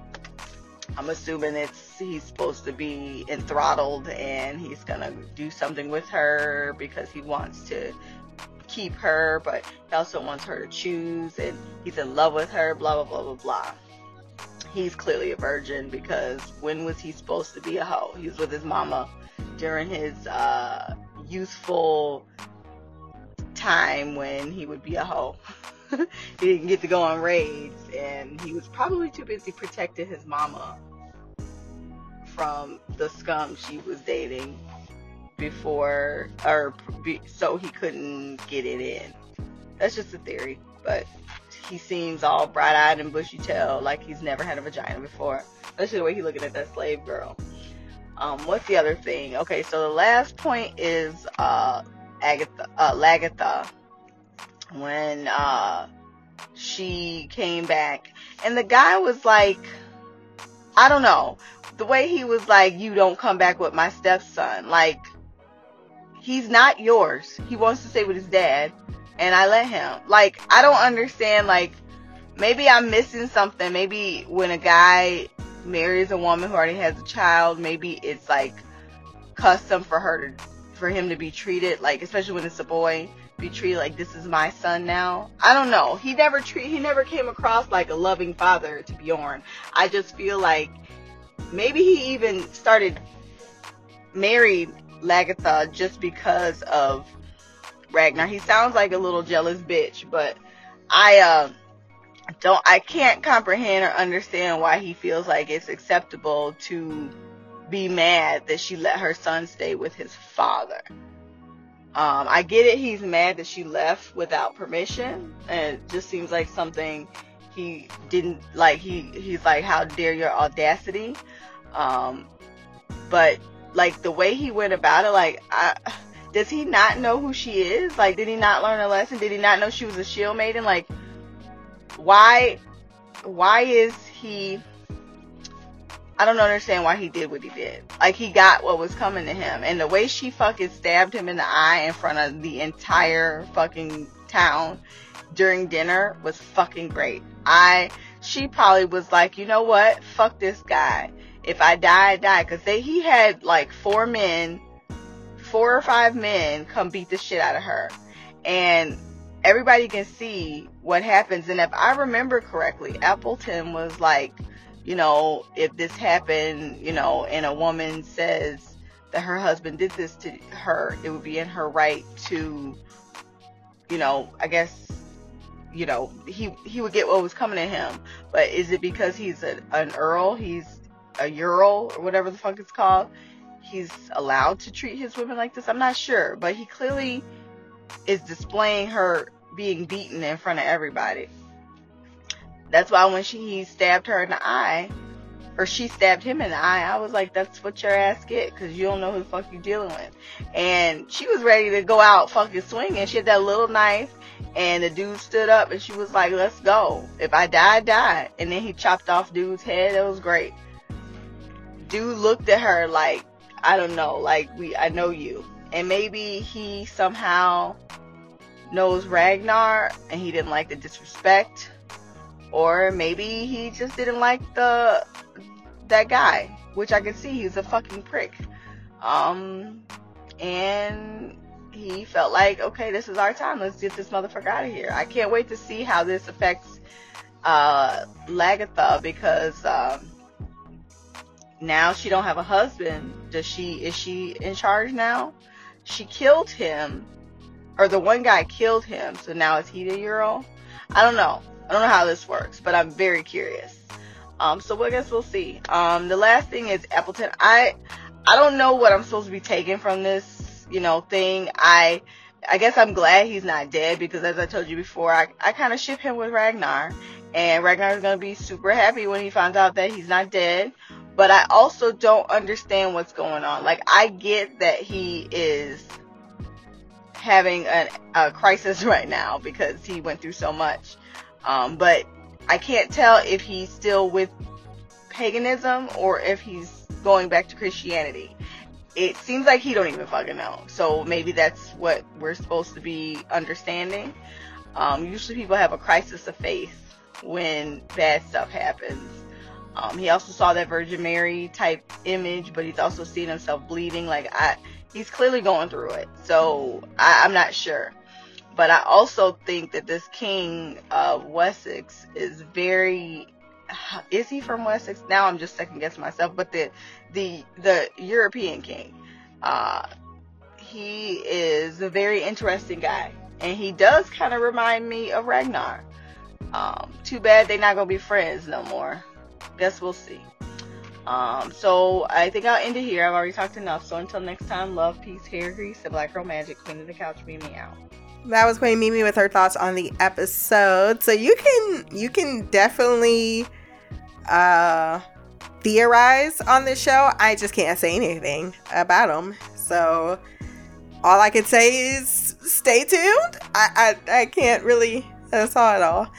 Speaker 12: I'm assuming it's he's supposed to be enthralled and he's gonna do something with her because he wants to keep her, but he also wants her to choose and he's in love with her, blah blah blah blah blah. He's clearly a virgin because when was he supposed to be a hoe? He was with his mama during his uh, youthful time when he would be a hoe. he didn't get to go on raids, and he was probably too busy protecting his mama from the scum she was dating before, or be, so he couldn't get it in. That's just a theory, but he seems all bright-eyed and bushy-tailed, like he's never had a vagina before. Especially the way he's looking at that slave girl. Um, what's the other thing? Okay, so the last point is uh, Agatha, uh, Lagertha when uh, she came back, and the guy was like, I don't know, the way he was like, "You don't come back with my stepson," like he's not yours. He wants to stay with his dad, and I let him. Like I don't understand. Like maybe I'm missing something. Maybe when a guy marries a woman who already has a child, maybe it's like custom for her to for him to be treated like especially when it's a boy be treated like this is my son now. I don't know. He never treat he never came across like a loving father to bjorn i just feel like maybe he even started married Lagertha just because of ragnar. He sounds like a little jealous bitch but i uh don't I can't comprehend or understand why he feels like it's acceptable to be mad that she let her son stay with his father. Um, I get it. He's mad that she left without permission, and it just seems like something he didn't like. He he's like, "How dare your audacity?" Um, but like the way he went about it, like, I, does he not know who she is? Like, did he not learn a lesson? Did he not know she was a shield maiden? Like, why why is he I don't understand why he did what he did. Like he got what was coming to him. And the way she fucking stabbed him in the eye in front of the entire fucking town during dinner was fucking great. I she probably was like, "You know what? Fuck this guy. If I die, I die." Cuz they he had like four men, four or five men come beat the shit out of her. And everybody can see what happens. And if I remember correctly, Athelstan was like, you know, if this happened, you know, and a woman says that her husband did this to her, it would be in her right to, you know, I guess, you know, he he would get what was coming to him. But is it because he's a, an earl? He's a earl or whatever the fuck it's called. He's allowed to treat his women like this. I'm not sure, but he clearly is displaying her being beaten in front of everybody. That's why when she he stabbed her in the eye, or she stabbed him in the eye, I was like, that's what your ass get, because you don't know who the fuck you dealing with. And she was ready to go out fucking swinging. She had that little knife, and the dude stood up, and she was like, let's go. If I die, I die. And then he chopped off dude's head. It was great. Dude looked at her like, I don't know, like we, I know you. And maybe he somehow knows Ragnar and he didn't like the disrespect or maybe he just didn't like the that guy which I can see he's a fucking prick. Um and he felt like okay this is our time. Let's get this motherfucker out of here. I can't wait to see how this affects uh Lagertha because um now she don't have a husband. Does she is she in charge now? She killed him or the one guy killed him, so now is he the Earl? I don't know. I don't know how this works, but I'm very curious. Um, so I guess we'll see. Um, the last thing is Athelstan. I I don't know what I'm supposed to be taking from this, you know, thing. I I guess I'm glad he's not dead because as I told you before, I, I kind of ship him with Ragnar. And Ragnar is going to be super happy when he finds out that he's not dead. But I also don't understand what's going on. Like, I get that he is having a, a crisis right now because he went through so much. Um, but I can't tell if he's still with paganism or if he's going back to Christianity. It seems like he don't even fucking know. So maybe that's what we're supposed to be understanding. Um, usually people have a crisis of faith when bad stuff happens. Um, he also saw that Virgin Mary type image, but he's also seen himself bleeding. Like I, he's clearly going through it. So I, I'm not sure. But I also think that this king of Wessex is very. Is he from Wessex? Now I'm just second guessing myself. But the the the European king, uh, he is a very interesting guy, and he does kind of remind me of Ragnar. Um, too bad they're not gonna be friends no more. Guess we'll see. Um, so I think I'll end it here. I've already talked enough. So until next time, love, peace, hair grease, the Black Girl Magic, Queen of the Couch, me me out.
Speaker 1: That was Queen Mimi with her thoughts on the episode. So you can you can definitely uh theorize on the show. I just can't say anything about them. So all I can say is stay tuned. I I, I can't really that's all at all.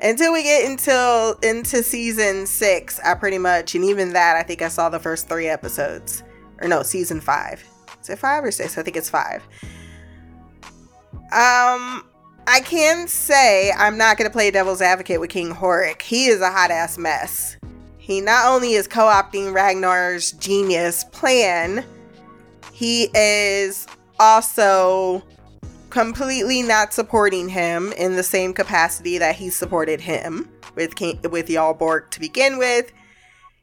Speaker 1: Until we get until into season six, I pretty much and even that I think I saw the first three episodes. Or no, season five. Is it five or six? I think it's five. Um I can say I'm not gonna play devil's advocate with King Horik. He is a hot ass mess. He not only is co-opting Ragnar's genius plan, he is also completely not supporting him in the same capacity that he supported him with King, with Jarl Borg to begin with.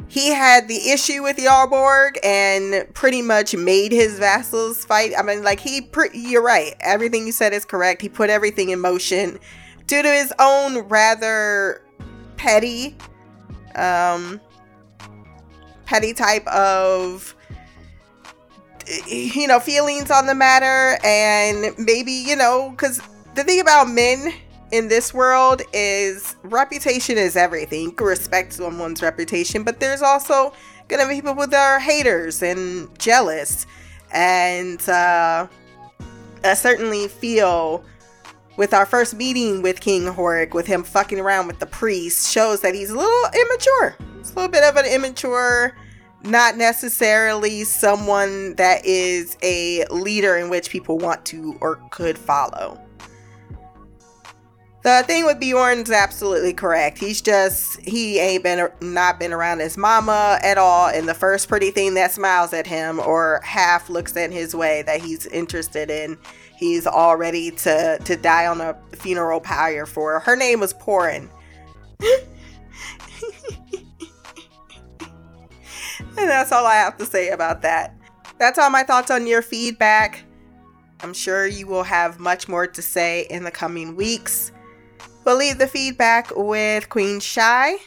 Speaker 1: He had the issue with Jarl Borg and pretty much made his vassals fight. I mean, like he, pre- you're right. Everything you said is correct. He put everything in motion due to his own rather petty, um, petty type of you know, feelings on the matter, and maybe, you know, because the thing about men in this world is reputation is everything. You can respect someone's reputation, but there's also gonna be people that are haters and jealous. And uh, I certainly feel with our first meeting with King Horik, with him fucking around with the priest, shows that he's a little immature. It's a little bit of an immature not necessarily someone that is a leader in which people want to or could follow. The thing with Bjorn's absolutely correct. He's just he ain't been not been around his mama at all, and the first pretty thing that smiles at him or half looks in his way that he's interested in, he's all ready to to die on a funeral pyre for. Her name was Thorunn. And that's all I have to say about that. That's all my thoughts on your feedback. I'm sure you will have much more to say in the coming weeks. We'll leave the feedback with Queen Shy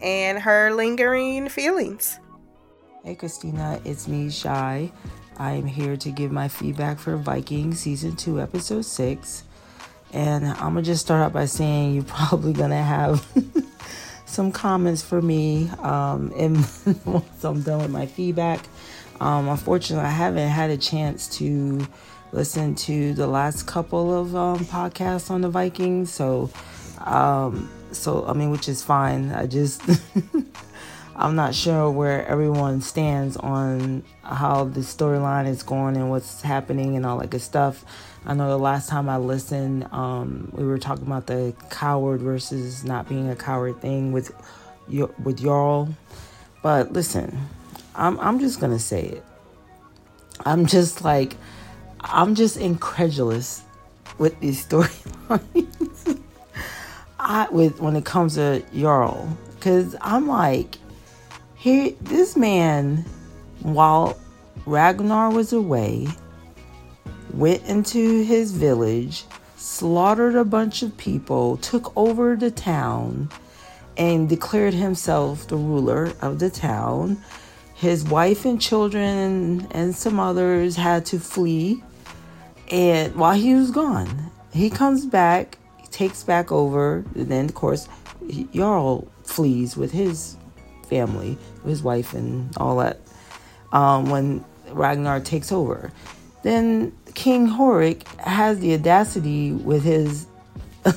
Speaker 1: and her lingering feelings.
Speaker 11: Hey Christina, it's me, Shy. I am here to give my feedback for Vikings Season 2, Episode 6. And I'm gonna just start out by saying you're probably gonna have some comments for me um, and once I'm done with my feedback. Um, unfortunately, I haven't had a chance to listen to the last couple of um, podcasts on the Vikings, so um, so I mean, which is fine. I just I'm not sure where everyone stands on how the storyline is going and what's happening and all that good stuff. I know the last time I listened, um, we were talking about the coward versus not being a coward thing with with Jarl. But listen, I'm I'm just gonna say it. I'm just like I'm just incredulous with these storylines. I with when it comes to Jarl, because I'm like, here this man, while Ragnar was away went into his village, slaughtered a bunch of people, took over the town, and declared himself the ruler of the town. His wife and children and some others had to flee. And while he was gone, he comes back, takes back over, and then, of course, Jarl flees with his family, his wife, and all that um, when Ragnar takes over. Then King Horik has the audacity with his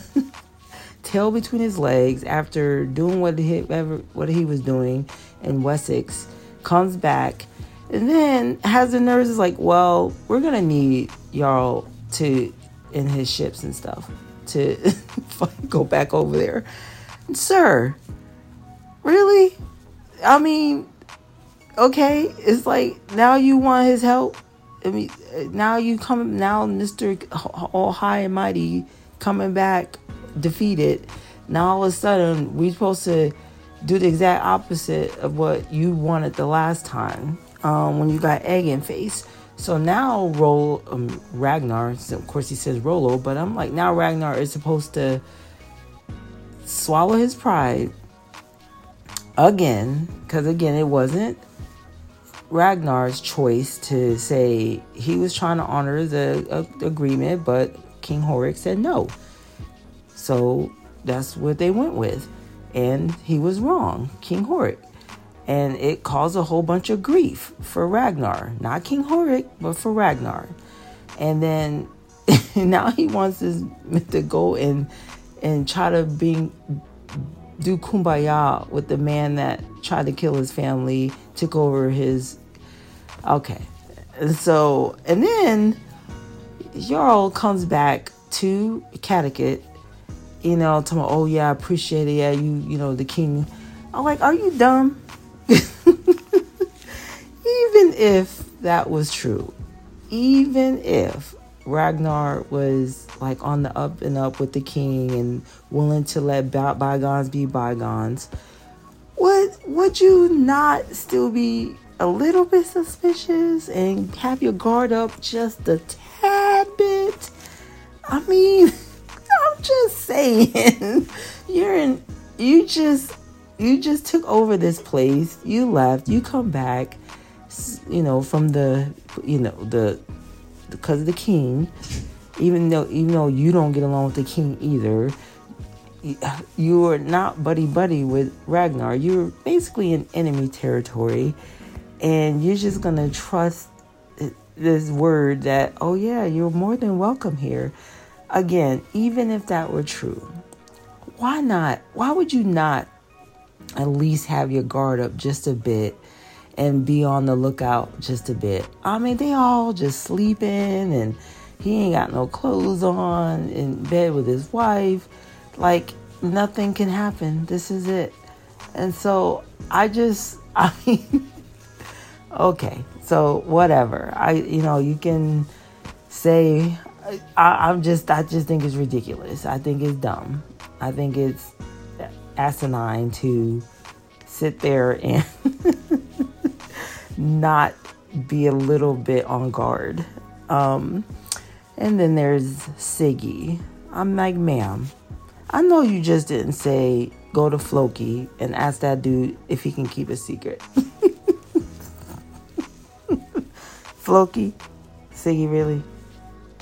Speaker 11: tail between his legs after doing what he what he was doing in Wessex, comes back, and then has the nerves is like, well, we're gonna need y'all to in his ships and stuff to go back over there. sir, really? I mean, okay, it's like now you want his help. I mean, now you come now, Mister All High and Mighty coming back defeated. Now all of a sudden we supposed to do the exact opposite of what you wanted the last time um, when you got egg in face. So now roll um, Ragnar. Of course he says Rollo, but I'm like now Ragnar is supposed to swallow his pride again because again it wasn't Ragnar's choice to say he was trying to honor the uh, agreement, but King Horik said no. So that's what they went with. And he was wrong, King Horik. And it caused a whole bunch of grief for Ragnar. Not King Horik, but for Ragnar. And then now he wants his, to go and and try to bring do kumbaya with the man that tried to kill his family, took over his okay. And so and then Jarl comes back to Kattegat you know, talking about, oh yeah, I appreciate it. Yeah, you, you know, the king. I'm like, are you dumb? Even if that was true, even if Ragnar was like on the up and up with the king and willing to let bygones be bygones, would would you not still be a little bit suspicious and have your guard up just a tad bit? I mean. I'm just saying, you're in, you just, you just took over this place. You left. You come back, you know, from the, you know, the, because of the king. Even though, even though you don't get along with the king either, you are not buddy buddy with Ragnar. You're basically in enemy territory, and you're just gonna trust this word that, oh yeah, you're more than welcome here. Again, even if that were true, why not? Why would you not at least have your guard up just a bit and be on the lookout just a bit? I mean, they all just sleeping and he ain't got no clothes on in bed with his wife. Like, nothing can happen. This is it. And so I just, I mean, okay, so whatever. I, you know, you can say I, I'm just I just think it's ridiculous. I think it's dumb. I think it's asinine to sit there and not be a little bit on guard. Um, and then there's Siggy. I'm like, ma'am, I know you just didn't say go to Floki and ask that dude if he can keep a secret. Floki? Siggy, really?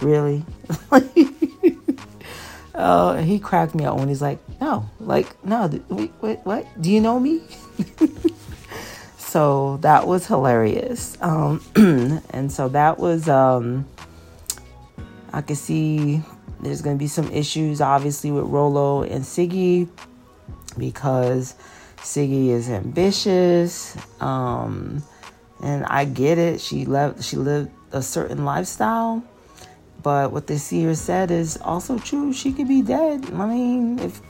Speaker 11: really? Oh, he cracked me out when he's like, no, like, no, wait, wait, what? Do you know me? so that was hilarious. Um, and so that was, um, I could see there's going to be some issues, obviously, with Rollo and Siggy because Siggy is ambitious. Um, and I get it. She left, she lived a certain lifestyle but what the seer said is also true. She could be dead. I mean, if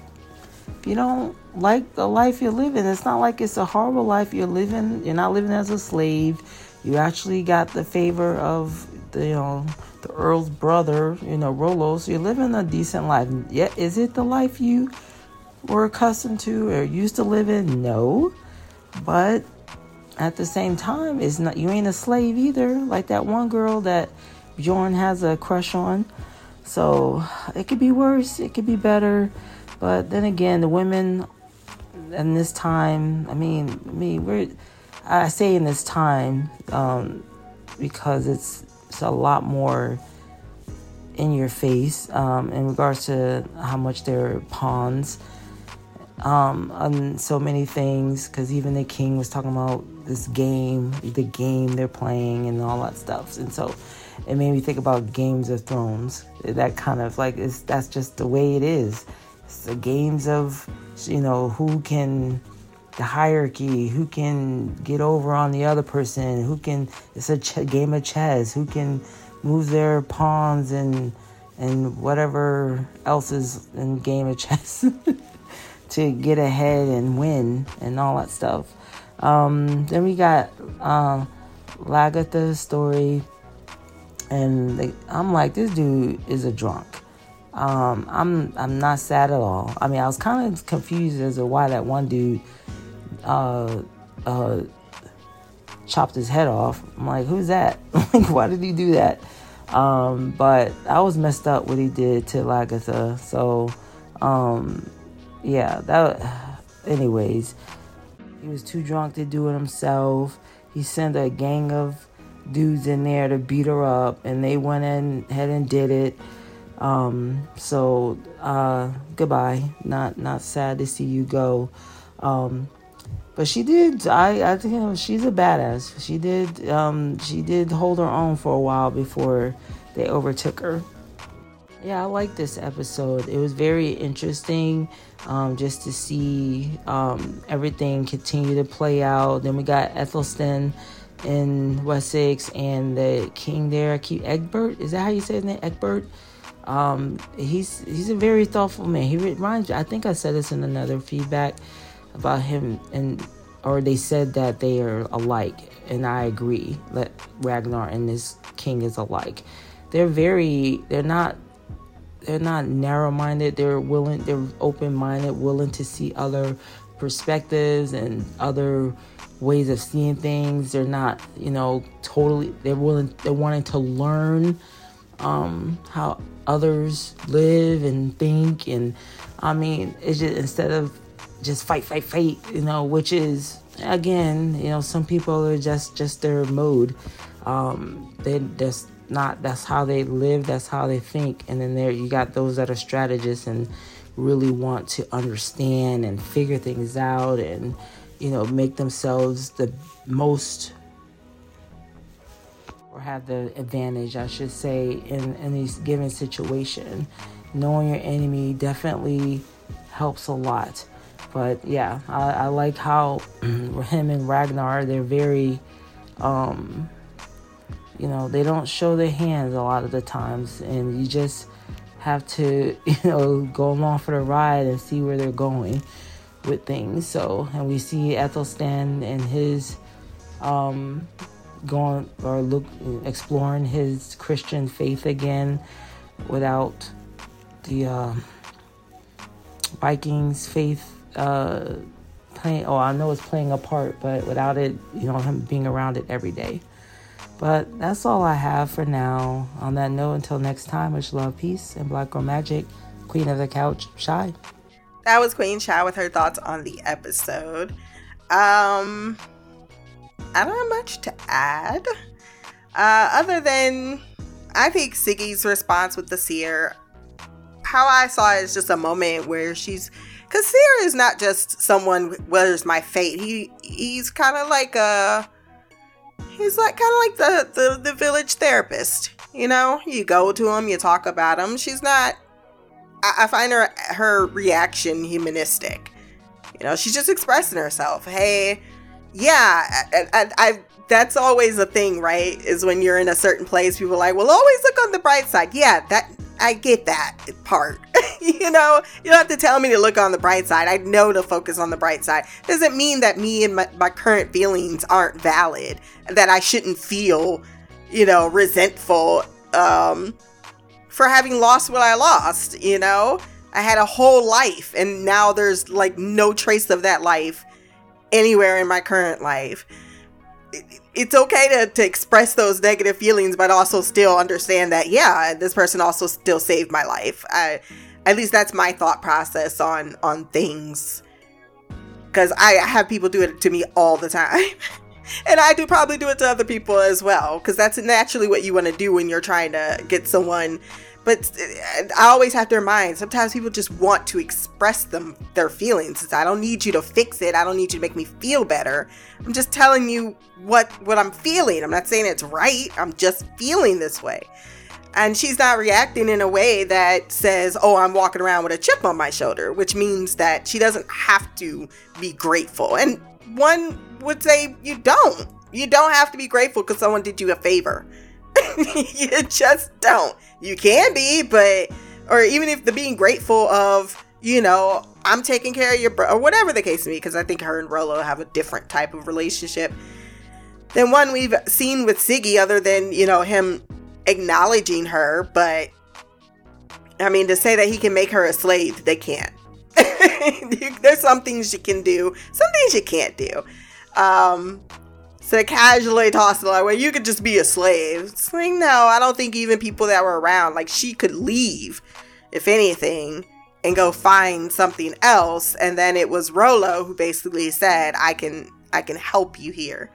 Speaker 11: if you don't like the life you're living, it's not like it's a horrible life you're living. You're not living as a slave. You actually got the favor of the you know the Earl's brother, you know, Rollo. So you're living a decent life. Yet, is it the life you were accustomed to or used to live in? No. But at the same time, it's not you ain't a slave either. Like that one girl that Bjorn has a crush on. So it could be worse, it could be better. But then again, the women in this time, I mean, I me, we're, I say in this time um, because it's, it's a lot more in your face um, in regards to how much they're pawns um, on so many things. Because even the king was talking about this game, the game they're playing, and all that stuff. And so it made me think about Games of Thrones. That kind of like is that's just the way it is. It's the games of you know who can the hierarchy, who can get over on the other person, who can. It's a ch- game of chess. Who can move their pawns and and whatever else is in game of chess to get ahead and win and all that stuff. Um, then we got uh, Lagertha's story, and they, I'm like, this dude is a drunk. Um, I'm I'm not sad at all. I mean, I was kind of confused as to why that one dude uh, uh, chopped his head off. I'm like, who's that? like, why did he do that? Um, but I was messed up what he did to Lagertha. So, um, yeah, that. Anyways, he was too drunk to do it himself. He sent a gang of dudes in there to beat her up, and they went in ahead and did it. Um, so uh, goodbye. Not not sad to see you go. Um, but she did. I I think you know, she's a badass. She did. Um, she did hold her own for a while before they overtook her. Yeah, I like this episode. It was very interesting um, just to see um, everything continue to play out. Then we got Ethelstan in Wessex and the king there. I keep Ecbert. Is that how you say his name? Ecbert. Um, he's he's a very thoughtful man. He reminds. I think I said this in another feedback about him, and or they said that they are alike, and I agree. That Ragnar and this king is alike. They're very. They're not. They're not narrow-minded. They're willing. They're open-minded, willing to see other perspectives and other ways of seeing things. They're not, you know, totally. They're willing. They're wanting to learn um, how others live and think. And I mean, it's just instead of just fight, fight, fight, you know, which is again, you know, some people are just just their mode. Um, they just not. That's how they live. That's how they think. And then there, you got those that are strategists and really want to understand and figure things out and you know make themselves the most or have the advantage, I should say, in, in given situation. Knowing your enemy definitely helps a lot. But yeah, I, I like how him and Ragnar, they're very, um, you know, they don't show their hands a lot of the times. And you just have to, you know, go along for the ride and see where they're going with things. So, and we see Ethelstan and his, um, going or look exploring his Christian faith again without the uh, Vikings faith uh, playing. Oh, I know it's playing a part, but without it, you know, him being around it every day. But that's all I have for now. On that note, until next time, much love, peace, and Black Girl Magic, Queen of the Couch, Shy.
Speaker 1: That was Queen Shy with her thoughts on the episode. Um, I don't have much to add. Uh, other than, I think Siggy's response with the seer, how I saw it is just a moment where she's, because seer is not just someone, where's my fate? He He's kind of like a, he's like kind of like the, the, the village therapist. You know, you go to him, you talk about him. She's not, I, I find her, her reaction humanistic. You know, she's just expressing herself. Hey, yeah, I, that's always a thing, right? Is when you're in a certain place, people are like, well, always look on the bright side. Yeah, that I get that part. you know, you don't have to tell me to look on the bright side. I know to focus on the bright side. Doesn't mean that me and my, my current feelings aren't valid, that I shouldn't feel, you know, resentful um, for having lost what I lost, you know? I had a whole life, and now there's like no trace of that life anywhere in my current life. It's okay to, to express those negative feelings, but also still understand that, yeah, this person also still saved my life. I, at least that's my thought process on on things. Because I have people do it to me all the time. and I do probably do it to other people as well. Because that's naturally what you want to do when you're trying to get someone but I always have to remind sometimes people just want to express them their feelings. I don't need you to fix it. I don't need you to make me feel better. I'm just telling you what what I'm feeling. I'm not saying it's right. I'm just feeling this way. And she's not reacting in a way that says, "Oh, I'm walking around with a chip on my shoulder," which means that she doesn't have to be grateful. And one would say you don't. You don't have to be grateful because someone did you a favor. you just don't. You can be, but or even if the being grateful of, you know, I'm taking care of your bro, or whatever the case may be, because I think her and Rollo have a different type of relationship than one we've seen with Siggy, other than, you know, him acknowledging her. But I mean, to say that he can make her a slave, they can't. There's some things you can do, some things you can't do. Um, so casually toss it well, you could just be a slave. It's like, no, I don't think even people that were around, like, she could leave, if anything, and go find something else. And then it was Rollo who basically said, I can, I can help you here.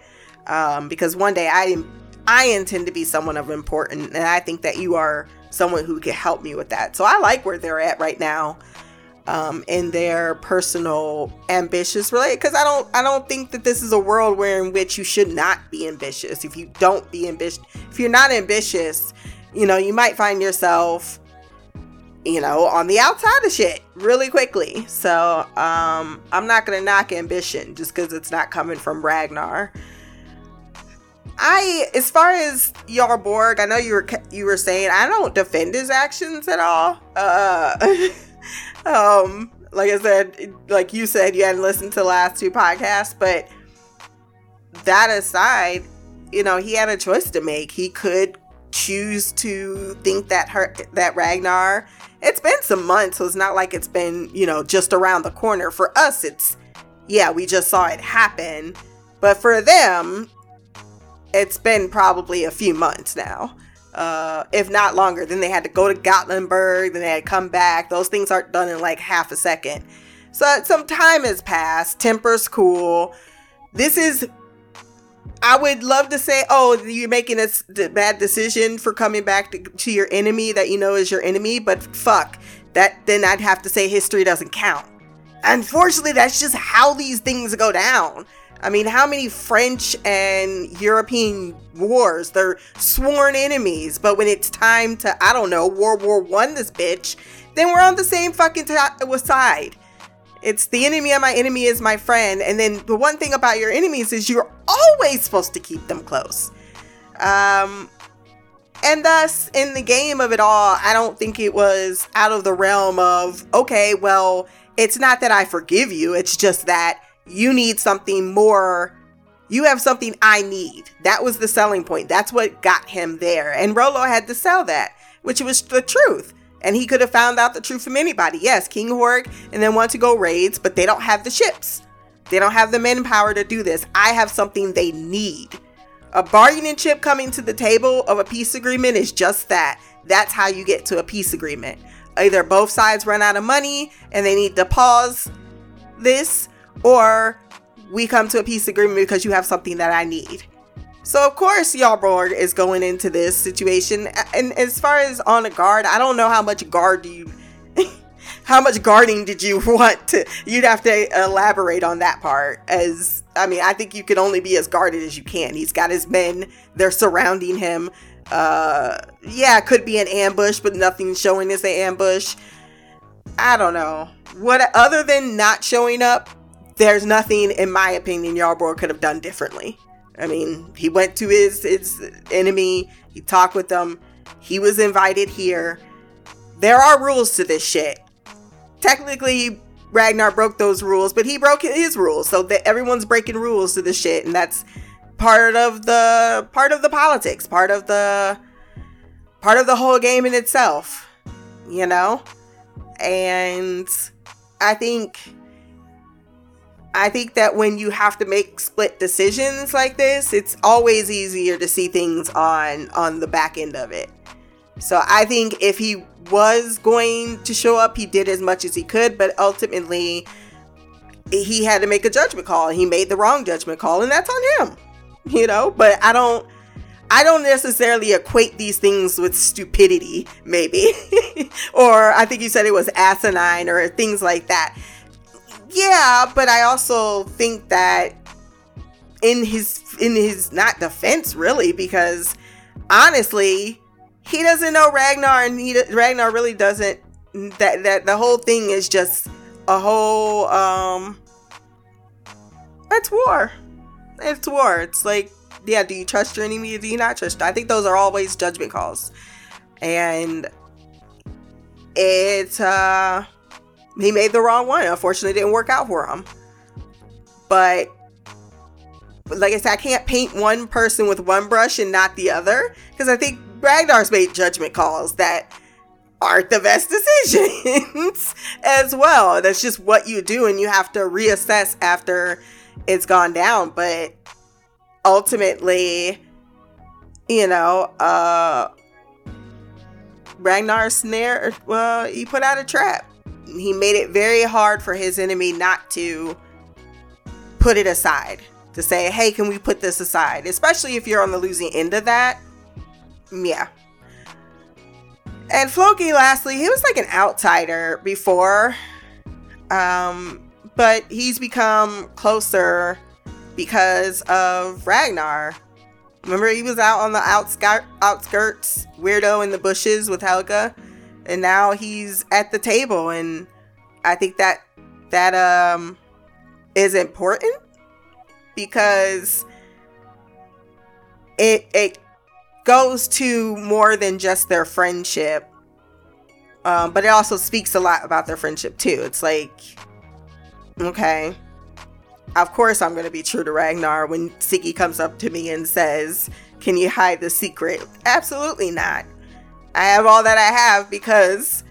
Speaker 1: Um, because one day I, I intend to be someone of importance, and I think that you are someone who can help me with that. So I like where they're at right now um, in their personal ambitious related because I don't I don't think that this is a world where in which you should not be ambitious. If you don't be ambitious, if you're not ambitious, you know you might find yourself you know on the outside of shit really quickly. So um, I'm not gonna knock ambition just because it's not coming from Ragnar. I, as far as Jarl Borg, I know you were you were saying I don't defend his actions at all. Uh, um, like I said, like you said, you hadn't listened to the last two podcasts, but that aside, you know, he had a choice to make. He could choose to think that her that Ragnar. It's been some months, so it's not like it's been you know just around the corner. For us, it's yeah, we just saw it happen, but for them, it's been probably a few months now uh, if not longer. Then they had to go to Gothenburg, then they had to come back. Those things aren't done in like half a second. So some time has passed. Temper's cool. This is. I would love to say, oh, you're making a bad decision for coming back to, to your enemy that you know is your enemy, but fuck. That then I'd have to say history doesn't count. Unfortunately, that's just how these things go down. I mean, how many French and European wars? They're sworn enemies, but when it's time to, I don't know, World War One this bitch, then we're on the same fucking t- side. It's the enemy of my enemy is my friend. And then the one thing about your enemies is you're always supposed to keep them close. Um, and thus, in the game of it all, I don't think it was out of the realm of, okay, well, it's not that I forgive you, it's just that you need something more you have something I need. That was the selling point. That's what got him there. And Rollo had to sell that, which was the truth. And he could have found out the truth from anybody. Yes, King Horik and then want to go raids, but they don't have the ships. They don't have the manpower to do this. I have something they need. A bargaining chip coming to the table of a peace agreement is just that. That's how you get to a peace agreement. Either both sides run out of money and they need to pause this, or we come to a peace agreement because you have something that I need. So of course Jarl Borg is going into this situation. And as far as on a guard, I don't know how much guard you how much guarding did you want to you'd have to elaborate on that part as I mean, I think you can only be as guarded as you can. He's got his men, they're surrounding him. Uh yeah, could be an ambush, but nothing showing as an ambush. I don't know. What other than not showing up, there's nothing, in my opinion, Jarl Borg could have done differently. I mean, he went to his his enemy, he talked with them, he was invited here. There are rules to this shit. Technically, Ragnar broke those rules, but he broke his rules, so that everyone's breaking rules to this shit, and that's part of the part of the politics, part of the part of the whole game in itself, you know? And I think I think that when you have to make split decisions like this, it's always easier to see things on on the back end of it. So I think if he was going to show up, he did as much as he could, but ultimately he had to make a judgment call. He made the wrong judgment call, and that's on him. You know, but I don't I don't necessarily equate these things with stupidity, maybe. or I think you said it was asinine or things like that yeah, but I also think that in his in his not defense really because honestly, he doesn't know Ragnar and he Ragnar really doesn't that that the whole thing is just a whole um it's war. It's war. It's like yeah, do you trust your enemy do you not trust? I think those are always judgment calls. And it's uh he made the wrong one. Unfortunately, didn't work out for him. But like I said, I can't paint one person with one brush and not the other because I think Ragnar's made judgment calls that aren't the best decisions as well. That's just what you do, and you have to reassess after it's gone down. But ultimately, you know, uh, Ragnar snare, well, he put out a trap. He made it very hard for his enemy not to put it aside, to say, hey, can we put this aside? Especially if you're on the losing end of that. Yeah. And Floki, lastly, he was like an outsider before. Um, but he's become closer because of Ragnar. Remember, he was out on the outskirt, outskirts, weirdo in the bushes with Helga, and now he's at the table. And I think that that um is important because it it goes to more than just their friendship. Um, but it also speaks a lot about their friendship too. It's like, okay, of course I'm going to be true to Ragnar when Siggy comes up to me and says, Can you hide the secret? Absolutely not. I have all that I have because,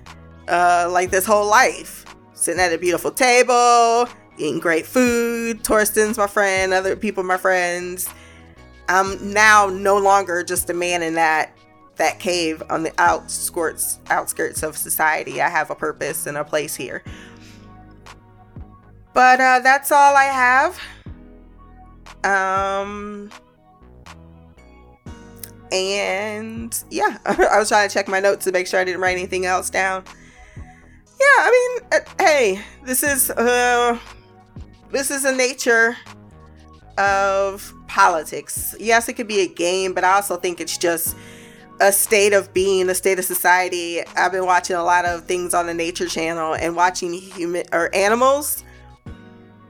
Speaker 1: uh, like this whole life, sitting at a beautiful table, eating great food. Torstein's my friend, other people my friends. I'm now no longer just a man in that that cave on the outskirts outskirts of society. I have a purpose and a place here. But uh, that's all I have. Um, and yeah, I was trying to check my notes to make sure I didn't write anything else down. Yeah, I mean, uh, hey, this is uh, this is the nature of politics. Yes, it could be a game, but I also think it's just a state of being, a state of society. I've been watching a lot of things on the Nature Channel and watching human or animals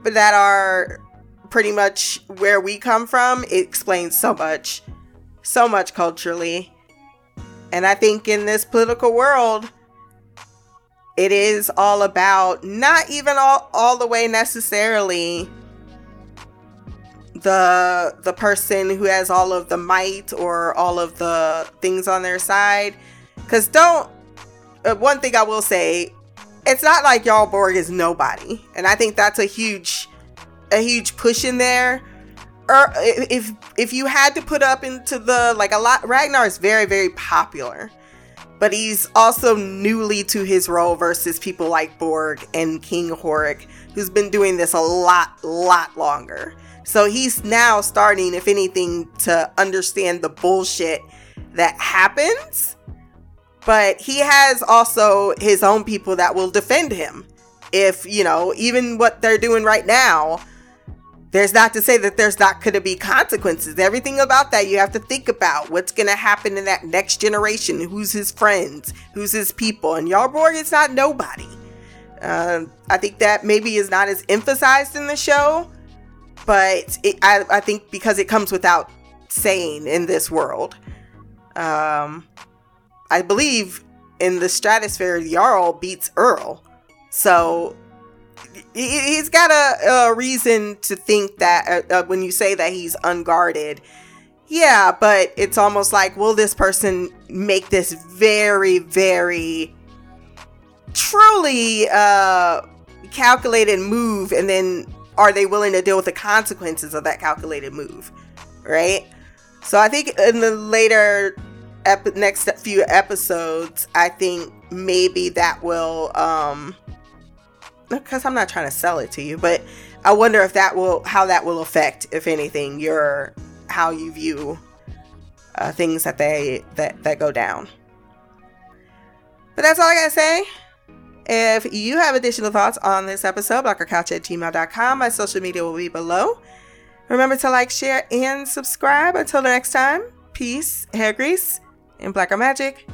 Speaker 1: that are pretty much where we come from. It explains so much, so much culturally. And I think in this political world, it is all about not even all, all the way necessarily the the person who has all of the might or all of the things on their side. Because don't uh, one thing i will say it's not like Jarl Borg is nobody. And i think that's a huge a huge push in there or if if you had to put up into the like a lot ragnar is very very popular but he's also newly to his role versus people like borg and king horik who's been doing this a lot lot longer so he's now starting, if anything, to understand the bullshit that happens. But he has also his own people that will defend him. If, you know, even what they're doing right now, there's not to say that there's not going to be consequences. Everything about that you have to think about what's going to happen in that next generation. Who's his friends? Who's his people? And Jarl Borg is not nobody. Uh, I think that maybe is not as emphasized in the show but it, I, I think because it comes without saying in this world. Um, I believe in the stratosphere, Jarl beats Earl. So he, has got a, a, reason to think that uh, uh, when you say that he's unguarded, yeah, but it's almost like, will this person make this very, very truly uh, calculated move? And then are they willing to deal with the consequences of that calculated move right? So i think in the later ep- next few episodes i think maybe that will um because i'm not trying to sell it to you but i wonder if that will how that will affect if anything your how you view uh, things that they that that go down but that's all i gotta say if you have additional thoughts on this episode, blackercouch at gmail.com. My social media will be below. Remember to like, share, and subscribe. Until the next time, peace, hair grease, and blacker magic.